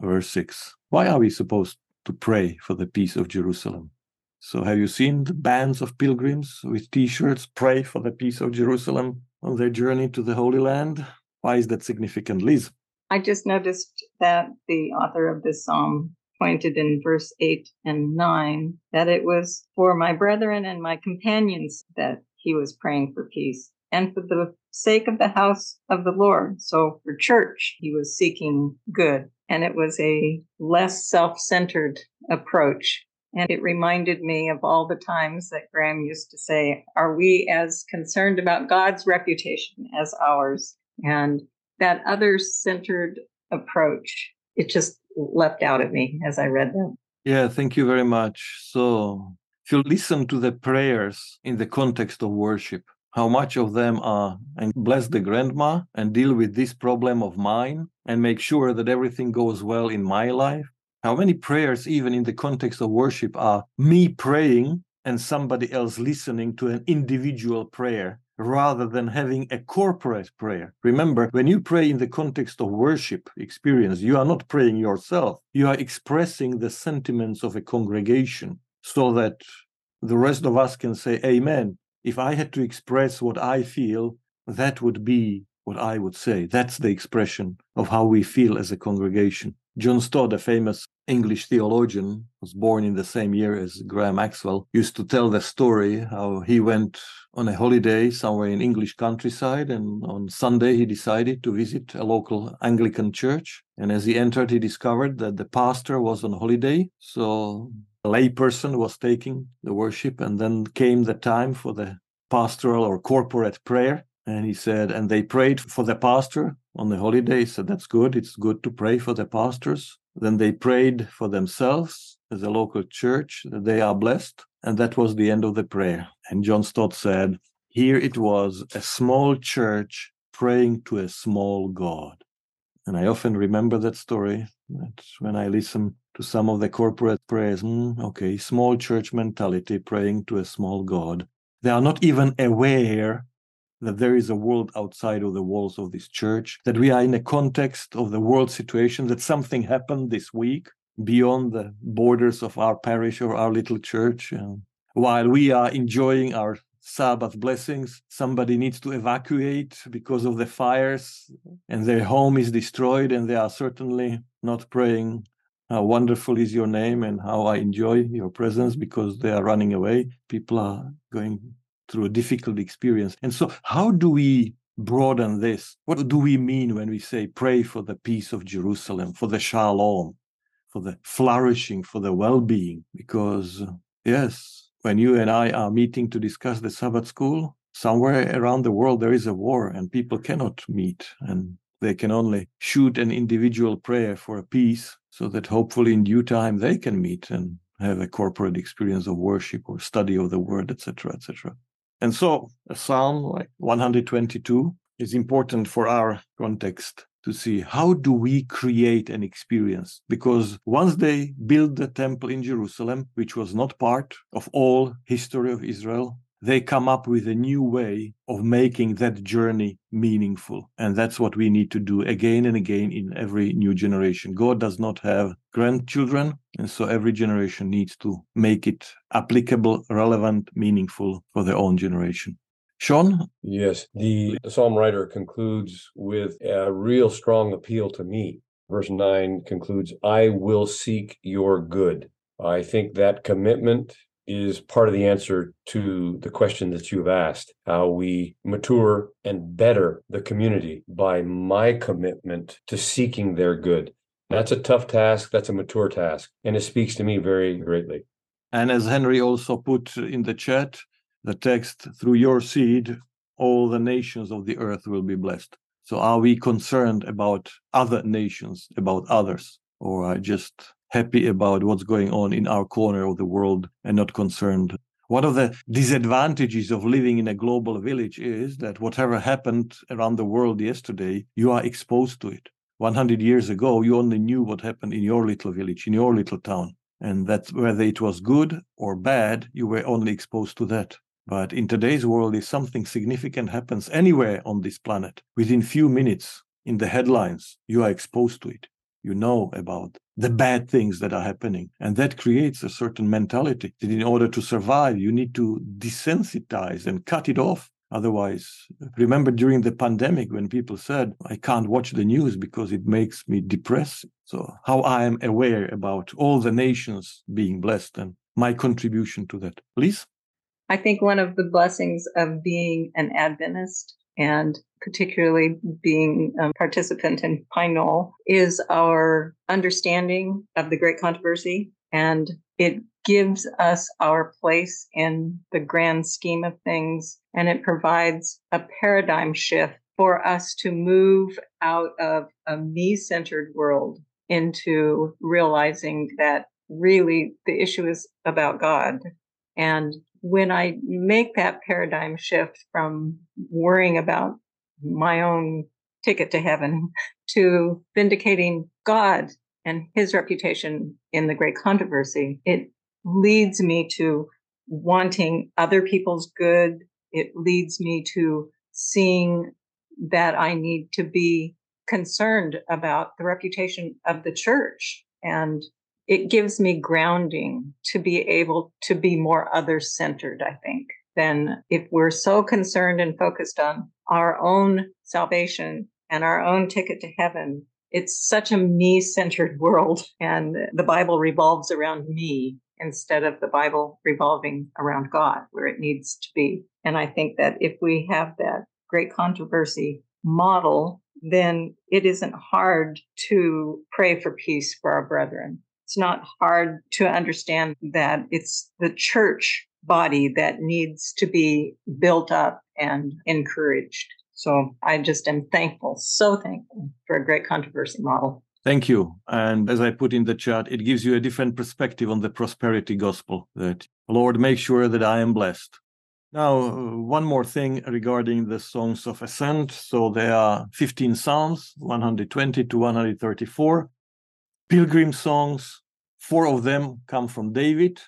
Verse 6. Why are we supposed to pray for the peace of Jerusalem? So, have you seen the bands of pilgrims with t shirts pray for the peace of Jerusalem on their journey to the Holy Land? Why is that significant, Liz? I just noticed that the author of this psalm pointed in verse 8 and 9 that it was for my brethren and my companions that he was praying for peace and for the sake of the house of the Lord. So, for church, he was seeking good. And it was a less self centered approach and it reminded me of all the times that Graham used to say, Are we as concerned about God's reputation as ours? And that other centered approach, it just leapt out at me as I read them. Yeah, thank you very much. So, if you listen to the prayers in the context of worship, how much of them are and bless the grandma and deal with this problem of mine and make sure that everything goes well in my life how many prayers, even in the context of worship, are me praying and somebody else listening to an individual prayer rather than having a corporate prayer. Remember, when you pray in the context of worship experience, you are not praying yourself, you are expressing the sentiments of a congregation so that the rest of us can say, Amen. If I had to express what I feel, that would be what I would say. That's the expression of how we feel as a congregation. John Stott, a famous English theologian, was born in the same year as Graham Maxwell, used to tell the story how he went on a holiday somewhere in English countryside, and on Sunday he decided to visit a local Anglican church. And as he entered, he discovered that the pastor was on holiday, so a layperson was taking the worship, and then came the time for the pastoral or corporate prayer. And he said, and they prayed for the pastor on the holiday. Said, that's good. It's good to pray for the pastors. Then they prayed for themselves as a local church that they are blessed. And that was the end of the prayer. And John Stott said, here it was a small church praying to a small God. And I often remember that story when I listen to some of the corporate prayers, mm, okay, small church mentality praying to a small God. They are not even aware that there is a world outside of the walls of this church, that we are in a context of the world situation, that something happened this week beyond the borders of our parish or our little church. And while we are enjoying our Sabbath blessings, somebody needs to evacuate because of the fires and their home is destroyed, and they are certainly not praying. How wonderful is your name and how I enjoy your presence because they are running away. People are going through a difficult experience. And so, how do we broaden this? What do we mean when we say pray for the peace of Jerusalem, for the shalom, for the flourishing, for the well being? Because, yes, when you and I are meeting to discuss the Sabbath school, somewhere around the world there is a war and people cannot meet and they can only shoot an individual prayer for a peace so that hopefully in due time they can meet and have a corporate experience of worship or study of the word etc etc and so a psalm like 122 is important for our context to see how do we create an experience. Because once they built the temple in Jerusalem which was not part of all history of Israel they come up with a new way of making that journey meaningful. And that's what we need to do again and again in every new generation. God does not have grandchildren. And so every generation needs to make it applicable, relevant, meaningful for their own generation. Sean? Yes, the psalm writer concludes with a real strong appeal to me. Verse 9 concludes, I will seek your good. I think that commitment is part of the answer to the question that you've asked how we mature and better the community by my commitment to seeking their good. That's a tough task, that's a mature task, and it speaks to me very greatly. And as Henry also put in the chat, the text, through your seed, all the nations of the earth will be blessed. So are we concerned about other nations, about others, or just happy about what's going on in our corner of the world and not concerned. One of the disadvantages of living in a global village is that whatever happened around the world yesterday, you are exposed to it. 100 years ago, you only knew what happened in your little village, in your little town. And that whether it was good or bad, you were only exposed to that. But in today's world, if something significant happens anywhere on this planet, within few minutes in the headlines, you are exposed to it. You know about the bad things that are happening. And that creates a certain mentality that in order to survive, you need to desensitize and cut it off. Otherwise, remember during the pandemic when people said, I can't watch the news because it makes me depressed. So, how I am aware about all the nations being blessed and my contribution to that. Please? I think one of the blessings of being an Adventist and particularly being a participant in Pine Knoll, is our understanding of the great controversy. And it gives us our place in the grand scheme of things. And it provides a paradigm shift for us to move out of a me centered world into realizing that really the issue is about God. And when I make that paradigm shift from worrying about my own ticket to heaven to vindicating God and his reputation in the great controversy, it leads me to wanting other people's good. It leads me to seeing that I need to be concerned about the reputation of the church and it gives me grounding to be able to be more other centered, I think, than if we're so concerned and focused on our own salvation and our own ticket to heaven. It's such a me centered world, and the Bible revolves around me instead of the Bible revolving around God, where it needs to be. And I think that if we have that great controversy model, then it isn't hard to pray for peace for our brethren it's not hard to understand that it's the church body that needs to be built up and encouraged. So I just am thankful, so thankful for a great controversy model. Thank you. And as I put in the chat, it gives you a different perspective on the prosperity gospel that, Lord, make sure that I am blessed. Now, uh, one more thing regarding the songs of ascent. So there are 15 psalms, 120 to 134 pilgrim songs. Four of them come from David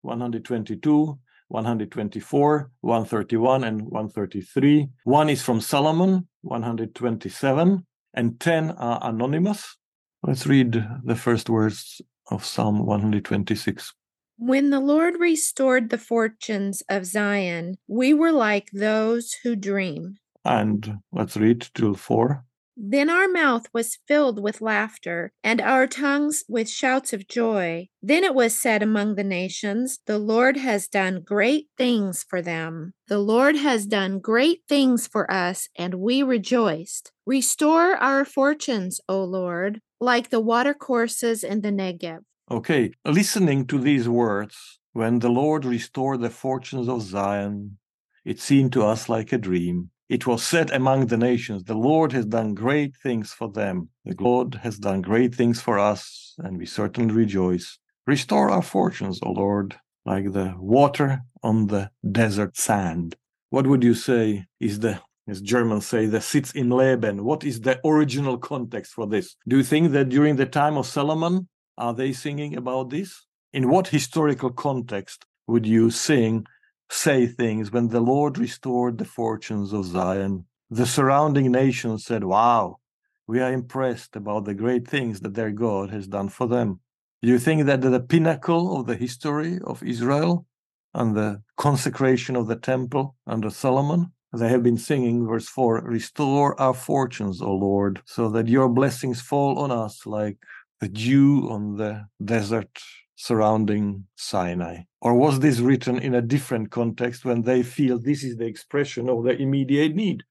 122, 124, 131, and 133. One is from Solomon 127, and 10 are anonymous. Let's read the first words of Psalm 126. When the Lord restored the fortunes of Zion, we were like those who dream. And let's read till 4. Then our mouth was filled with laughter, and our tongues with shouts of joy. Then it was said among the nations, The Lord has done great things for them. The Lord has done great things for us, and we rejoiced. Restore our fortunes, O Lord, like the watercourses in the Negev. Okay, listening to these words, when the Lord restored the fortunes of Zion, it seemed to us like a dream. It was said among the nations, The Lord has done great things for them. The Lord has done great things for us, and we certainly rejoice. Restore our fortunes, O Lord, like the water on the desert sand. What would you say is the, as Germans say, the Sitz im Leben? What is the original context for this? Do you think that during the time of Solomon, are they singing about this? In what historical context would you sing say things when the Lord restored the fortunes of Zion. The surrounding nations said, Wow, we are impressed about the great things that their God has done for them. You think that the pinnacle of the history of Israel and the consecration of the temple under Solomon, they have been singing, verse 4 Restore our fortunes, O Lord, so that your blessings fall on us like the dew on the desert surrounding Sinai? Or was this written in a different context when they feel this is the expression of their immediate need?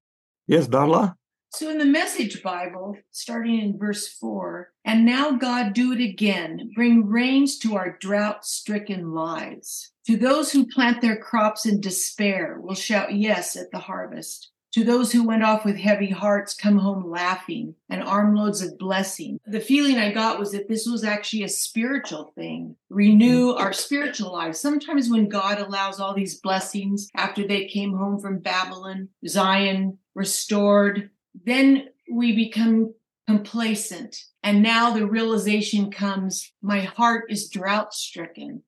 Yes, Darla? So in the Message Bible, starting in verse 4, and now God do it again, bring rains to our drought stricken lives. To those who plant their crops in despair, will shout yes at the harvest. To those who went off with heavy hearts, come home laughing and armloads of blessing. The feeling I got was that this was actually a spiritual thing. Renew our spiritual lives. Sometimes when God allows all these blessings after they came home from Babylon, Zion restored, then we become complacent. And now the realization comes my heart is drought stricken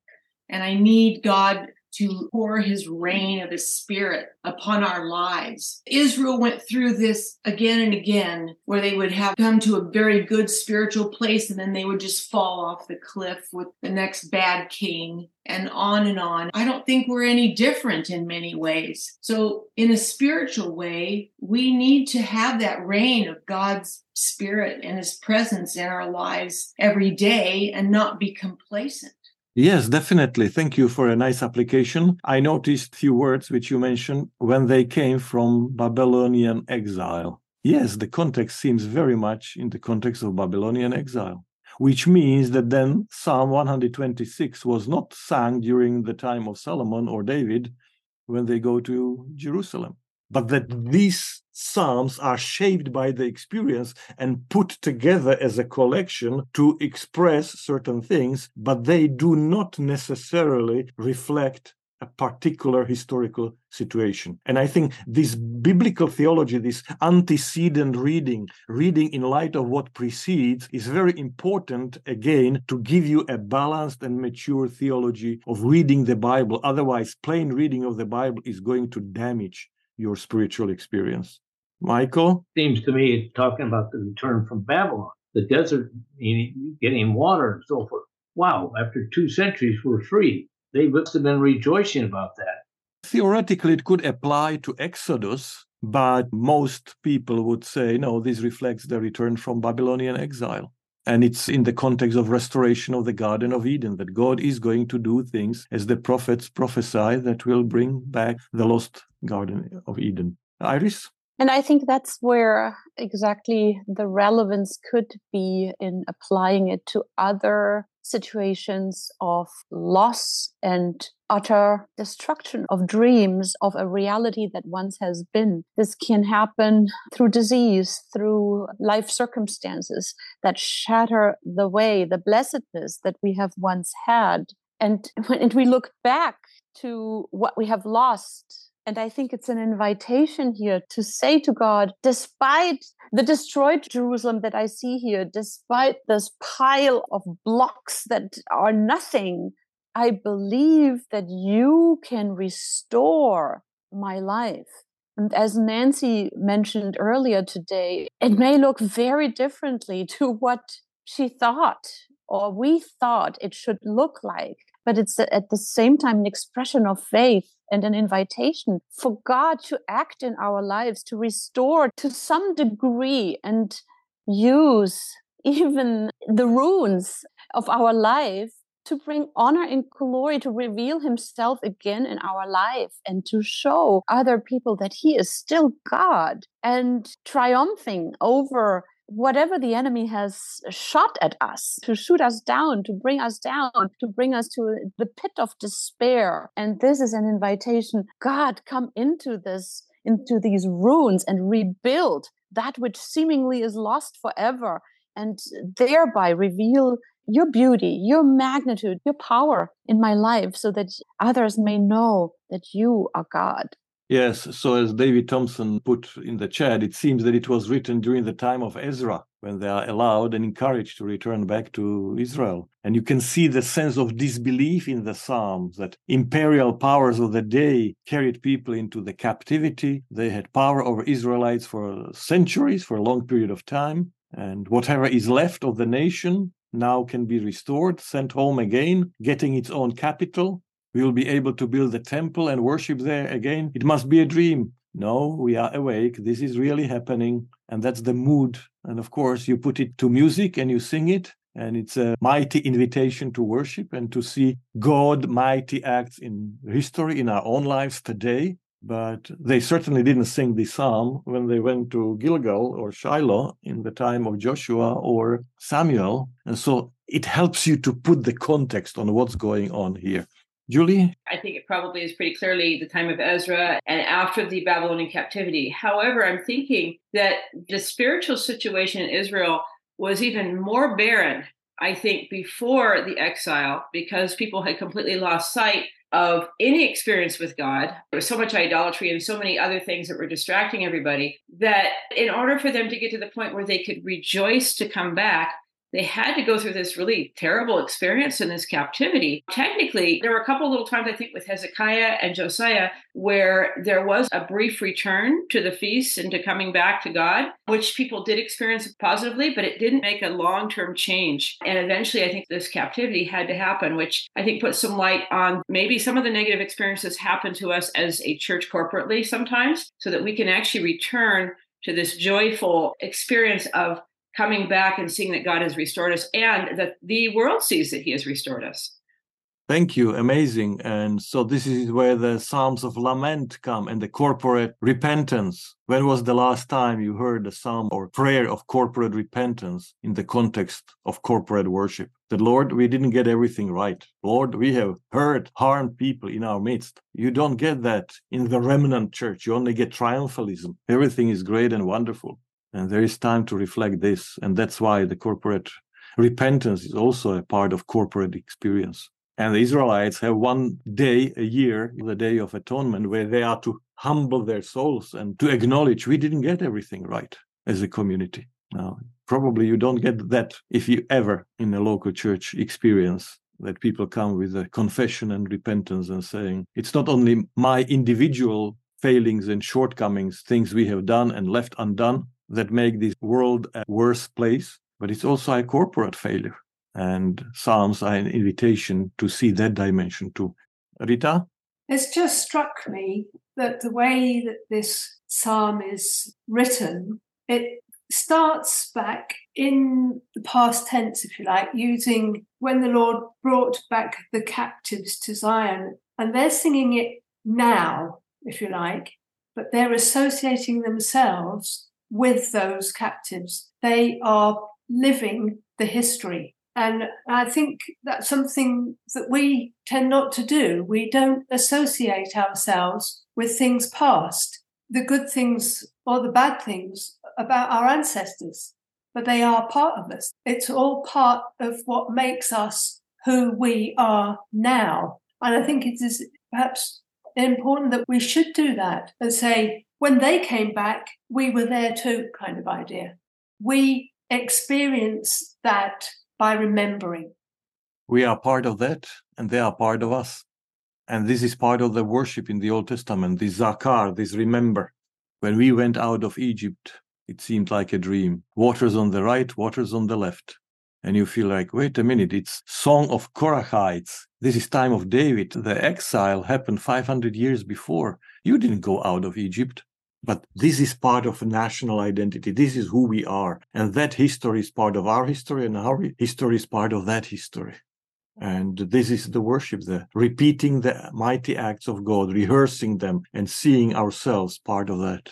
and I need God to pour his rain of his spirit upon our lives. Israel went through this again and again where they would have come to a very good spiritual place and then they would just fall off the cliff with the next bad king and on and on. I don't think we're any different in many ways. So in a spiritual way, we need to have that rain of God's spirit and his presence in our lives every day and not be complacent. Yes, definitely. Thank you for a nice application. I noticed few words which you mentioned when they came from Babylonian exile. Yes, the context seems very much in the context of Babylonian exile, which means that then Psalm 126 was not sung during the time of Solomon or David when they go to Jerusalem but that mm-hmm. these psalms are shaped by the experience and put together as a collection to express certain things, but they do not necessarily reflect a particular historical situation. And I think this biblical theology, this antecedent reading, reading in light of what precedes, is very important again to give you a balanced and mature theology of reading the Bible. Otherwise, plain reading of the Bible is going to damage your spiritual experience. Michael? Seems to me talking about the return from Babylon, the desert getting water and so forth. Wow, after two centuries, we're free. They must have been rejoicing about that. Theoretically, it could apply to Exodus, but most people would say, no, this reflects the return from Babylonian exile. And it's in the context of restoration of the Garden of Eden that God is going to do things as the prophets prophesy that will bring back the lost Garden of Eden. Iris? And I think that's where exactly the relevance could be in applying it to other situations of loss and utter destruction of dreams of a reality that once has been. This can happen through disease, through life circumstances that shatter the way, the blessedness that we have once had. And when we look back to what we have lost, and I think it's an invitation here to say to God, despite the destroyed Jerusalem that I see here, despite this pile of blocks that are nothing, I believe that you can restore my life. And as Nancy mentioned earlier today, it may look very differently to what she thought or we thought it should look like, but it's at the same time an expression of faith and an invitation for God to act in our lives, to restore to some degree and use even the ruins of our life to bring honor and glory, to reveal himself again in our life and to show other people that he is still God and triumphing over whatever the enemy has shot at us to shoot us down, to bring us down, to bring us to the pit of despair. And this is an invitation God, come into this, into these ruins and rebuild that which seemingly is lost forever, and thereby reveal your beauty, your magnitude, your power in my life so that others may know that you are God. Yes, so as David Thompson put in the chat, it seems that it was written during the time of Ezra when they are allowed and encouraged to return back to Israel. And you can see the sense of disbelief in the Psalms that imperial powers of the day carried people into the captivity. They had power over Israelites for centuries, for a long period of time. And whatever is left of the nation now can be restored, sent home again, getting its own capital we will be able to build a temple and worship there again. It must be a dream. No, we are awake. This is really happening. And that's the mood. And of course, you put it to music and you sing it. And it's a mighty invitation to worship and to see God mighty acts in history, in our own lives today. But they certainly didn't sing this psalm when they went to Gilgal or Shiloh in the time of Joshua or Samuel. And so it helps you to put the context on what's going on here. Julie? I think it probably is pretty clearly the time of Ezra and after the Babylonian captivity. However, I'm thinking that the spiritual situation in Israel was even more barren, I think, before the exile because people had completely lost sight of any experience with God. There was so much idolatry and so many other things that were distracting everybody that in order for them to get to the point where they could rejoice to come back, they had to go through this really terrible experience in this captivity. Technically, there were a couple little times, I think, with Hezekiah and Josiah, where there was a brief return to the feast and to coming back to God, which people did experience positively, but it didn't make a long term change. And eventually, I think this captivity had to happen, which I think puts some light on maybe some of the negative experiences happen to us as a church corporately sometimes, so that we can actually return to this joyful experience of coming back and seeing that God has restored us and that the world sees that He has restored us. Thank you. Amazing. And so this is where the Psalms of Lament come and the corporate repentance. When was the last time you heard a psalm or prayer of corporate repentance in the context of corporate worship? That Lord, we didn't get everything right. Lord, we have hurt, harmed people in our midst. You don't get that in the remnant church. You only get triumphalism. Everything is great and wonderful. And there is time to reflect this. And that's why the corporate repentance is also a part of corporate experience. And the Israelites have one day a year, the Day of Atonement, where they are to humble their souls and to acknowledge we didn't get everything right as a community. Now, probably you don't get that if you ever in a local church experience that people come with a confession and repentance and saying, it's not only my individual failings and shortcomings, things we have done and left undone, that make this world a worse place, but it's also a corporate failure. And Psalms are an invitation to see that dimension too. Rita? It's just struck me that the way that this psalm is written, it starts back in the past tense, if you like, using when the Lord brought back the captives to Zion. And they're singing it now, if you like, but they're associating themselves with those captives. They are living the history. And I think that's something that we tend not to do. We don't associate ourselves with things past, the good things or the bad things about our ancestors, but they are part of us. It's all part of what makes us who we are now. And I think it is perhaps important that we should do that and say, when they came back, we were there too, kind of idea. We experience that by remembering. We are part of that, and they are part of us. And this is part of the worship in the Old Testament, this zakar, this remember. When we went out of Egypt, it seemed like a dream. Waters on the right, waters on the left. And you feel like, wait a minute, it's Song of Korahites. This is time of David. The exile happened 500 years before. You didn't go out of Egypt. But this is part of national identity. This is who we are. And that history is part of our history, and our history is part of that history. And this is the worship, the repeating the mighty acts of God, rehearsing them, and seeing ourselves part of that.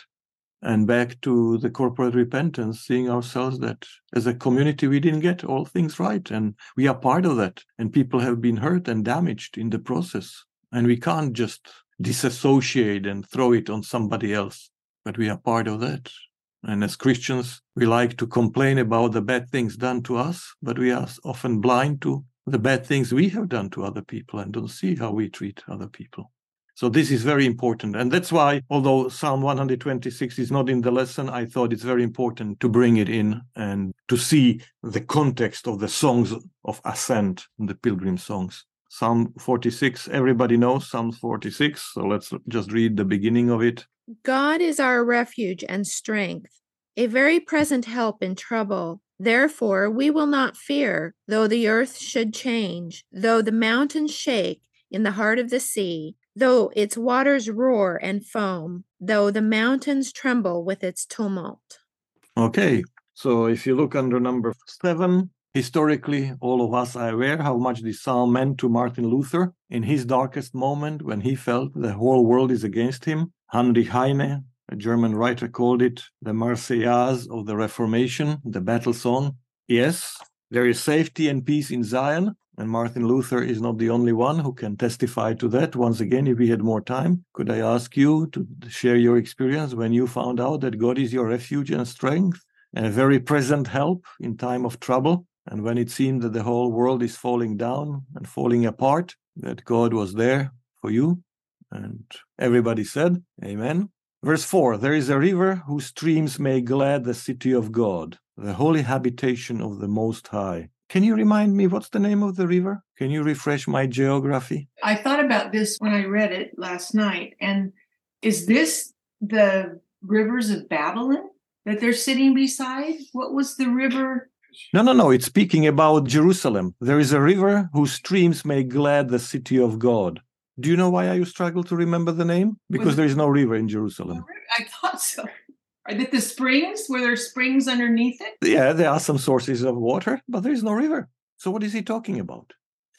And back to the corporate repentance, seeing ourselves that as a community, we didn't get all things right. And we are part of that. And people have been hurt and damaged in the process. And we can't just disassociate and throw it on somebody else but we are part of that. And as Christians, we like to complain about the bad things done to us, but we are often blind to the bad things we have done to other people and don't see how we treat other people. So this is very important. And that's why, although Psalm 126 is not in the lesson, I thought it's very important to bring it in and to see the context of the songs of ascent, the pilgrim songs. Psalm 46, everybody knows Psalm 46. So let's just read the beginning of it. God is our refuge and strength, a very present help in trouble. Therefore, we will not fear, though the earth should change, though the mountains shake in the heart of the sea though its waters roar and foam, though the mountains tremble with its tumult. Okay, so if you look under number seven, historically, all of us are aware how much this psalm meant to Martin Luther in his darkest moment when he felt the whole world is against him. Heinrich Heine, a German writer, called it the Marseillaise of the Reformation, the battle song. Yes, there is safety and peace in Zion, and Martin Luther is not the only one who can testify to that. Once again, if we had more time, could I ask you to share your experience when you found out that God is your refuge and strength and a very present help in time of trouble? And when it seemed that the whole world is falling down and falling apart, that God was there for you. And everybody said, Amen. Verse 4 There is a river whose streams may glad the city of God, the holy habitation of the Most High. Can you remind me what's the name of the river? Can you refresh my geography? I thought about this when I read it last night. And is this the rivers of Babylon that they're sitting beside? What was the river? No, no, no. It's speaking about Jerusalem. There is a river whose streams may glad the city of God. Do you know why I struggle to remember the name? Because there is no river in Jerusalem. I thought so. Are that the springs? Were there springs underneath it? Yeah, there are some sources of water, but there is no river. So what is he talking about?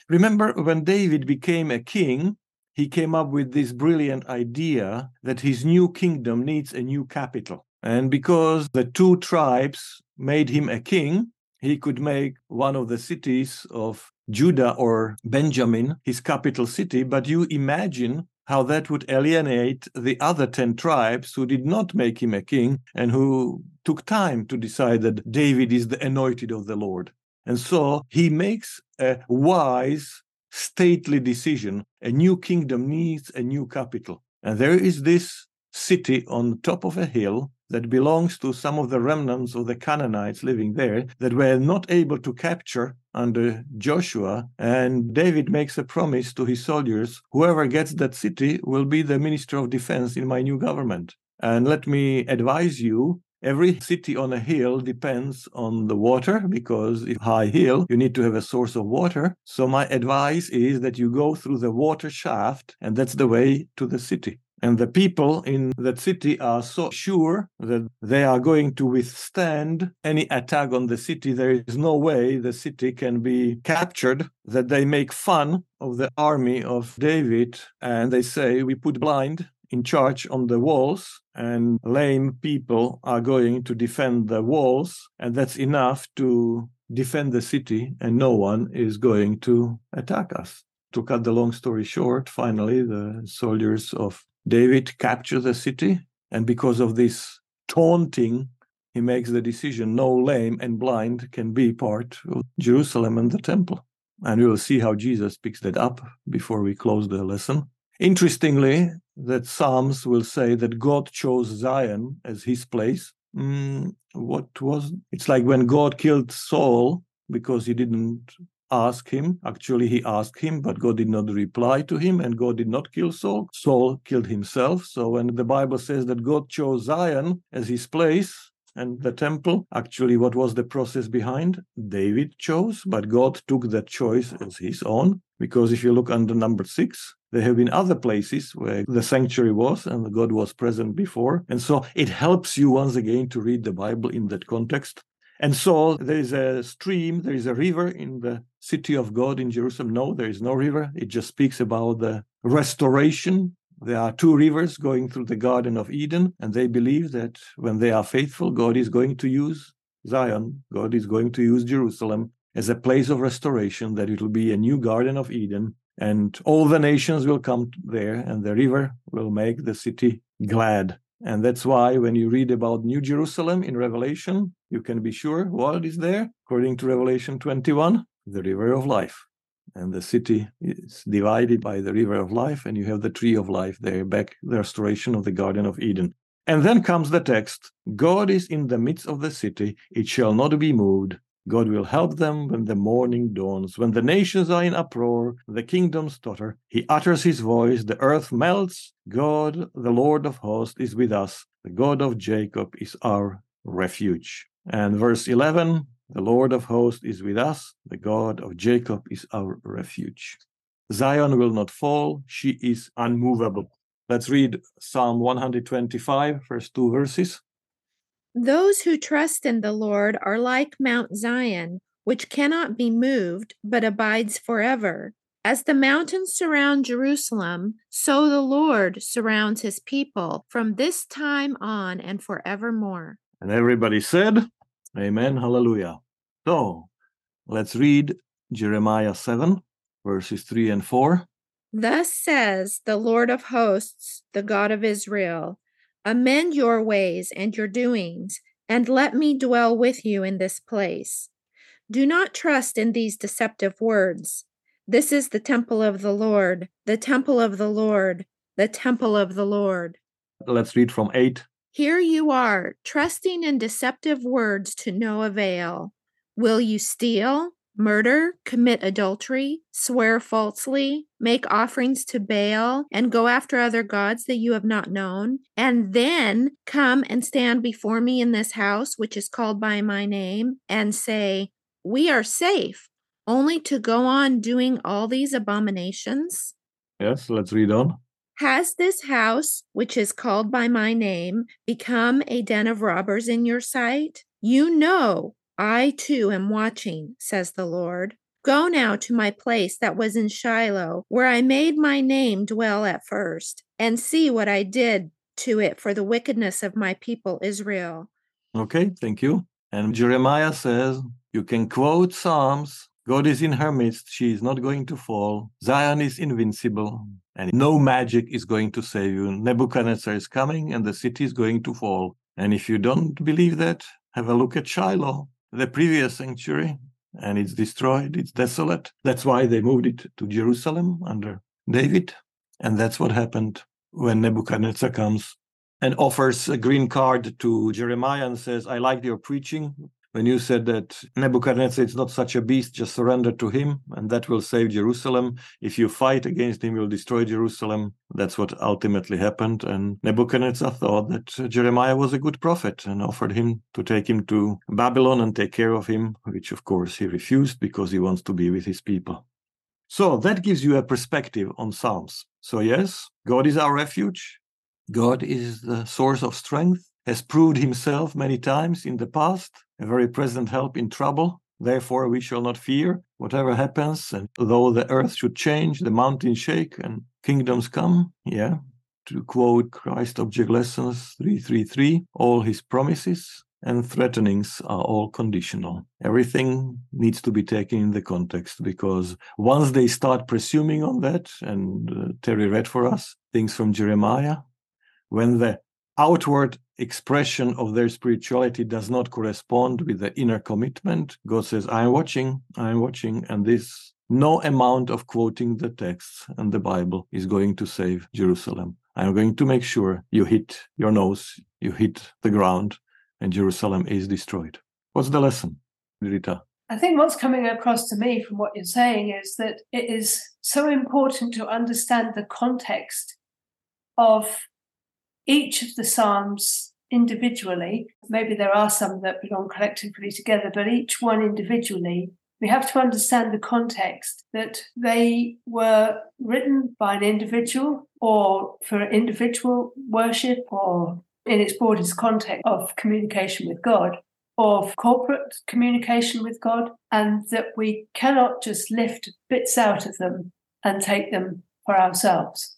Remember when David became a king, he came up with this brilliant idea that his new kingdom needs a new capital. And because the two tribes made him a king, he could make one of the cities of Judah or Benjamin his capital city. But you imagine how that would alienate the other 10 tribes who did not make him a king and who took time to decide that David is the anointed of the Lord. And so he makes a wise, stately decision. A new kingdom needs a new capital. And there is this city on top of a hill that belongs to some of the remnants of the Canaanites living there that were not able to capture under Joshua. And David makes a promise to his soldiers whoever gets that city will be the minister of defense in my new government. And let me advise you Every city on a hill depends on the water because if high hill, you need to have a source of water. So my advice is that you go through the water shaft and that's the way to the city. And the people in that city are so sure that they are going to withstand any attack on the city. There is no way the city can be captured, that they make fun of the army of David. And they say, We put blind in charge on the walls, and lame people are going to defend the walls. And that's enough to defend the city, and no one is going to attack us. To cut the long story short, finally, the soldiers of David captures the city, and because of this taunting, he makes the decision no lame and blind can be part of Jerusalem and the temple. And we will see how Jesus picks that up before we close the lesson. Interestingly, that Psalms will say that God chose Zion as his place. Mm, what was it's like when God killed Saul because he didn't ask him. Actually, he asked him, but God did not reply to him, and God did not kill Saul. Saul killed himself. So when the Bible says that God chose Zion as his place, and the temple. Actually, what was the process behind? David chose, but God took that choice as his own. Because if you look under number six, there have been other places where the sanctuary was and God was present before. And so it helps you once again to read the Bible in that context. And so there is a stream, there is a river in the city of God in Jerusalem. No, there is no river. It just speaks about the restoration. There are two rivers going through the Garden of Eden, and they believe that when they are faithful, God is going to use Zion, God is going to use Jerusalem as a place of restoration, that it will be a new Garden of Eden, and all the nations will come there, and the river will make the city glad. And that's why when you read about New Jerusalem in Revelation, you can be sure what is there, according to Revelation 21, the river of life. and the city is divided by the river of life, and you have the tree of life there, back the restoration of the Garden of Eden. And then comes the text God is in the midst of the city, it shall not be moved. God will help them when the morning dawns. When the nations are in uproar, the kingdoms totter. He utters his voice, the earth melts. God, the Lord of hosts, is with us. The God of Jacob is our refuge. And verse 11 the Lord of hosts is with us. The God of Jacob is our refuge. Zion will not fall. She is unmovable. Let's read Psalm 125, first two verses. Those who trust in the Lord are like Mount Zion, which cannot be moved, but abides forever. As the mountains surround Jerusalem, so the Lord surrounds his people from this time on and forevermore. And everybody said, Amen. Hallelujah. So let's read Jeremiah 7, verses 3 and 4. Thus says the Lord of hosts, the God of Israel Amend your ways and your doings, and let me dwell with you in this place. Do not trust in these deceptive words. This is the temple of the Lord, the temple of the Lord, the temple of the Lord. Let's read from 8. Here you are, trusting in deceptive words to no avail. Will you steal? murder, commit adultery, swear falsely, make offerings to Baal, and go after other gods that you have not known, and then come and stand before me in this house, which is called by my name, and say, We are safe, only to go on doing all these abominations? Yes, let's read on. Has this house, which is called by my name, become a den of robbers in your sight? You know I too am watching, says the Lord. Go now to my place that was in Shiloh, where I made my name dwell at first, and see what I did to it for the wickedness of my people Israel. Okay, thank you. And Jeremiah says you can quote Psalms God is in her midst. She is not going to fall. Zion is invincible, and no magic is going to save you. Nebuchadnezzar is coming, and the city is going to fall. And if you don't believe that, have a look at Shiloh the previous sanctuary and it's destroyed, it's desolate. That's why they moved it to Jerusalem under David. And that's what happened when Nebuchadnezzar comes and offers a green card to Jeremiah and says, I like your preaching when you said that Nebuchadnezzar is not such a beast, just surrender to him, and that will save Jerusalem. If you fight against him, you'll destroy Jerusalem. That's what ultimately happened. And Nebuchadnezzar thought that Jeremiah was a good prophet and offered him to take him to Babylon and take care of him, which of course he refused because he wants to be with his people. So that gives you a perspective on Psalms. So, yes, God is our refuge. God is the source of strength, has proved himself many times in the past a very present help in trouble. Therefore, we shall not fear whatever happens. And though the earth should change, the mountains shake, and kingdoms come, yeah, to quote Christ Object Lessons 333, all his promises and threatenings are all conditional. Everything needs to be taken in the context because once they start presuming on that, and uh, Terry read for us things from Jeremiah, when the outward expression of their spirituality does not correspond with the inner commitment, God says, I'm watching, I'm watching, and this no amount of quoting the texts and the Bible is going to save Jerusalem. I'm going to make sure you hit your nose, you hit the ground, and Jerusalem is destroyed. What's the lesson, Rita? I think what's coming across to me from what you're saying is that it is so important to understand the context of each of the Psalms individually. Maybe there are some that belong collectively together, but each one individually, we have to understand the context that they were written by an individual or for individual worship or in its broadest context of communication with God of corporate communication with God, and that we cannot just lift bits out of them and take them for ourselves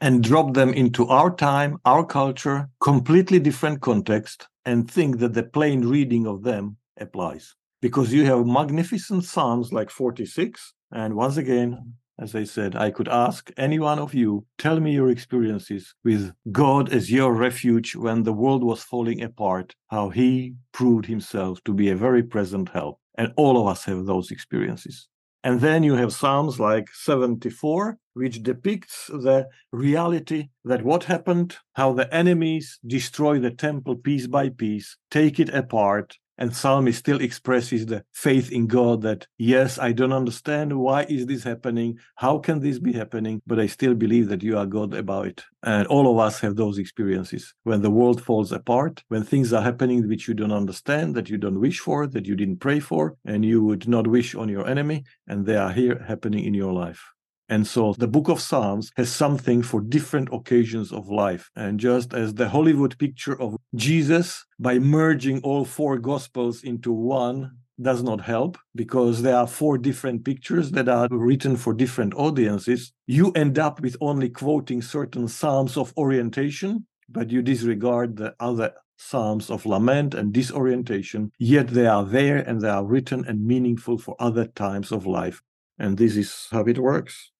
and drop them into our time, our culture, completely different context, and think that the plain reading of them applies. Because you have magnificent Psalms like 46. And once again, as I said, I could ask any one of you, tell me your experiences with God as your refuge when the world was falling apart, how he proved himself to be a very present help. And all of us have those experiences. And then you have Psalms like 74, which depicts the reality that what happened, how the enemies destroy the temple piece by piece, take it apart, and psalmist still expresses the faith in god that yes i don't understand why is this happening how can this be happening but i still believe that you are god about it. And all of us have those experiences. When the world falls apart when things are happening which you don't understand that you don't wish for that you didn't pray for and you would not wish on your enemy and they are here happening in your life and so the book of Psalms has something for different occasions of life. And just as the Hollywood picture of Jesus, by merging all four gospels into one, does not help because there are four different pictures that are written for different audiences, you end up with only quoting certain Psalms of orientation, but you disregard the other Psalms of lament and disorientation, yet they are there and they are written and meaningful for other times of life. And this is how it works.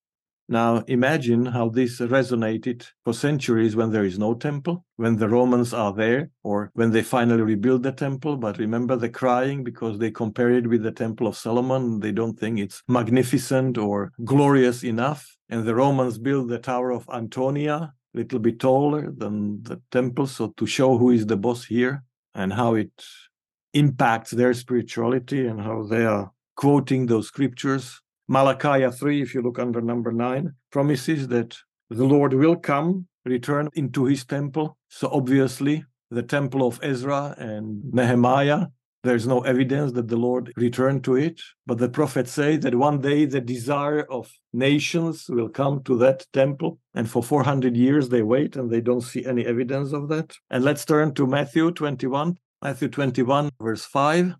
Now imagine how this resonated for centuries when there is no temple, when the Romans are there, or when they finally rebuild the temple. But remember the crying because they compare it with the Temple of Solomon. They don't think it's magnificent or glorious enough. And the Romans build the Tower of Antonia, a little bit taller than the temple. So to show who is the boss here and how it impacts their spirituality and how they are quoting those scriptures Malachi 3, if you look under number 9, promises that the Lord will come, return into his temple. So obviously, the temple of Ezra and Nehemiah, there's no evidence that the Lord returned to it. But the prophets say that one day the desire of nations will come to that temple. And for 400 years they wait and they don't see any evidence of that. And let's turn to Matthew 21. Matthew 21, verse 5.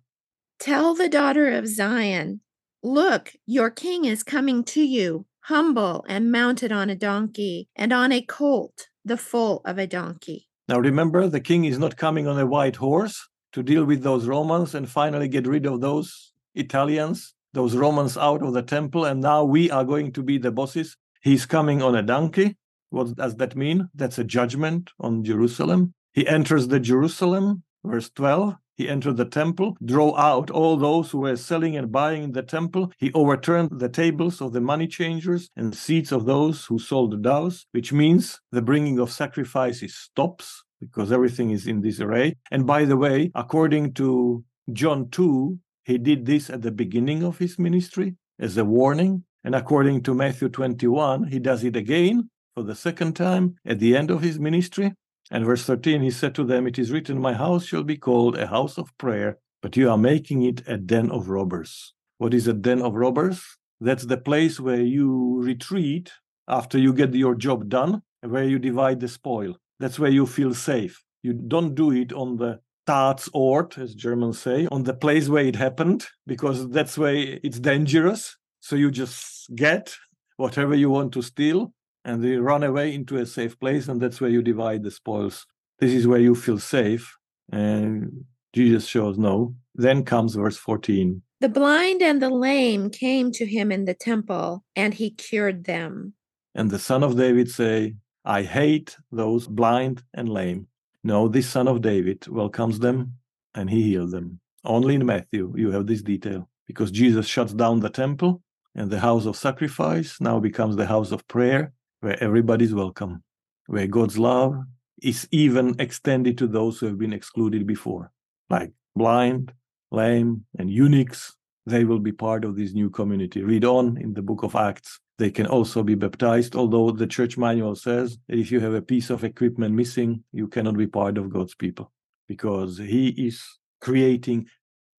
Tell the daughter of Zion, Look, your king is coming to you, humble and mounted on a donkey, and on a colt, the foal of a donkey. Now remember, the king is not coming on a white horse to deal with those Romans and finally get rid of those Italians, those Romans out of the temple, and now we are going to be the bosses. He's coming on a donkey. What does that mean? That's a judgment on Jerusalem. He enters the Jerusalem, verse 12, he entered the temple, drove out all those who were selling and buying in the temple. He overturned the tables of the money changers and seats of those who sold the doves, which means the bringing of sacrifices stops because everything is in disarray. And by the way, according to John 2, he did this at the beginning of his ministry as a warning. And according to Matthew 21, he does it again for the second time at the end of his ministry. And verse 13, he said to them, It is written, My house shall be called a house of prayer, but you are making it a den of robbers. What is a den of robbers? That's the place where you retreat after you get your job done, where you divide the spoil. That's where you feel safe. You don't do it on the Tatort, as Germans say, on the place where it happened, because that's where it's dangerous. So you just get whatever you want to steal and they run away into a safe place, and that's where you divide the spoils. This is where you feel safe. And Jesus shows no. Then comes verse 14. The blind and the lame came to him in the temple, and he cured them. And the son of David say, I hate those blind and lame. No, this son of David welcomes them and he healed them. Only in Matthew you have this detail because Jesus shuts down the temple and the house of sacrifice now becomes the house of prayer where everybody's welcome, where God's love is even extended to those who have been excluded before, like blind, lame, and eunuchs. They will be part of this new community. Read on in the book of Acts. They can also be baptized, although the church manual says that if you have a piece of equipment missing, you cannot be part of God's people because He is creating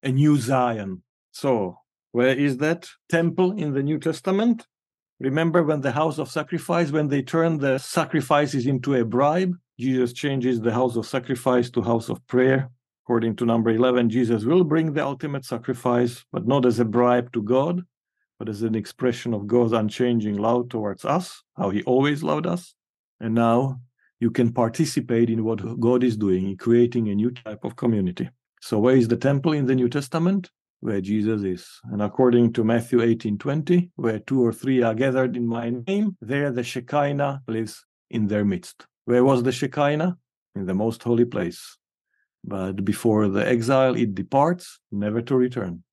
a new Zion. So, where is that temple in the New Testament? Remember when the house of sacrifice, when they turn the sacrifices into a bribe, Jesus changes the house of sacrifice to house of prayer. According to number 11, Jesus will bring the ultimate sacrifice, but not as a bribe to God, but as an expression of God's unchanging love towards us, how he always loved us. And now you can participate in what God is doing in creating a new type of community. So, where is the temple in the New Testament? Where Jesus is. And according to Matthew 18 20, where two or three are gathered in my name, there the Shekinah lives in their midst. Where was the Shekinah? In the most holy place. But before the exile, it departs, never to return.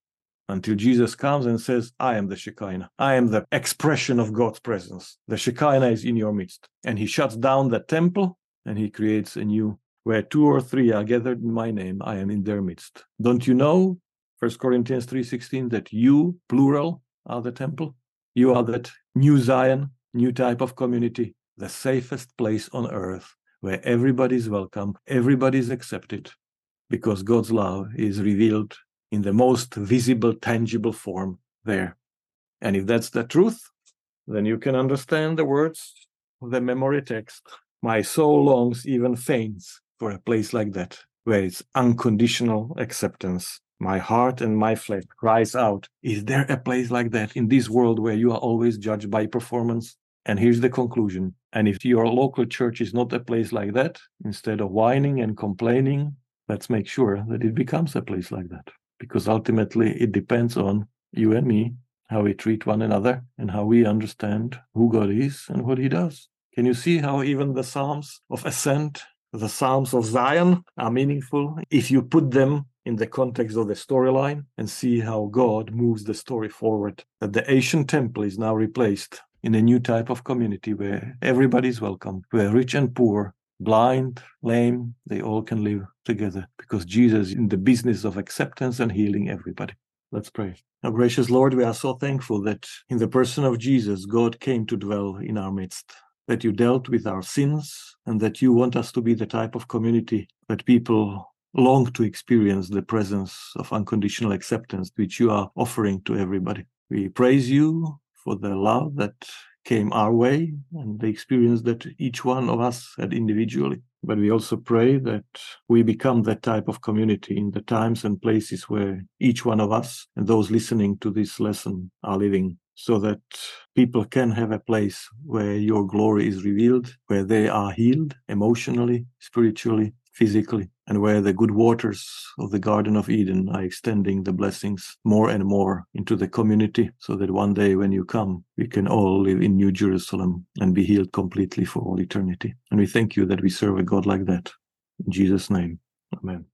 until Jesus comes and says, I am the Shekinah. I am the expression of God's presence. The Shekinah is in your midst. And he shuts down the temple and he creates a new, where two or three are gathered in my name, I am in their midst. Don't you know, 1 Corinthians 3.16, that you, plural, are the temple? You are that new Zion, new type of community, the safest place on earth where everybody is welcome, everybody is accepted, because God's love is revealed in the most visible, tangible form there. And if that's the truth, then you can understand the words of the memory text. My soul longs, even faints, for a place like that, where it's unconditional acceptance. My heart and my flesh cries out, Is there a place like that in this world where you are always judged by performance? And here's the conclusion. And if your local church is not a place like that, instead of whining and complaining, let's make sure that it becomes a place like that because ultimately it depends on you and me, how we treat one another, and how we understand who God is and what He does. Can you see how even the Psalms of Ascent, the Psalms of Zion, are meaningful if you put them in the context of the storyline and see how God moves the story forward? That the ancient temple is now replaced in a new type of community where everybody is welcome, where rich and poor, blind, lame, they all can live together because Jesus is in the business of acceptance and healing everybody. Let's pray. Our gracious Lord, we are so thankful that in the person of Jesus, God came to dwell in our midst, that you dealt with our sins, and that you want us to be the type of community that people long to experience the presence of unconditional acceptance, which you are offering to everybody. We praise you for the love that came our way and the experience that each one of us had individually. But we also pray that we become that type of community in the times and places where each one of us and those listening to this lesson are living, so that people can have a place where your glory is revealed, where they are healed emotionally, spiritually, physically, and where the good waters of the Garden of Eden are extending the blessings more and more into the community, so that one day when you come, we can all live in New Jerusalem and be healed completely for all eternity. And we thank you that we serve a God like that. In Jesus' name, amen.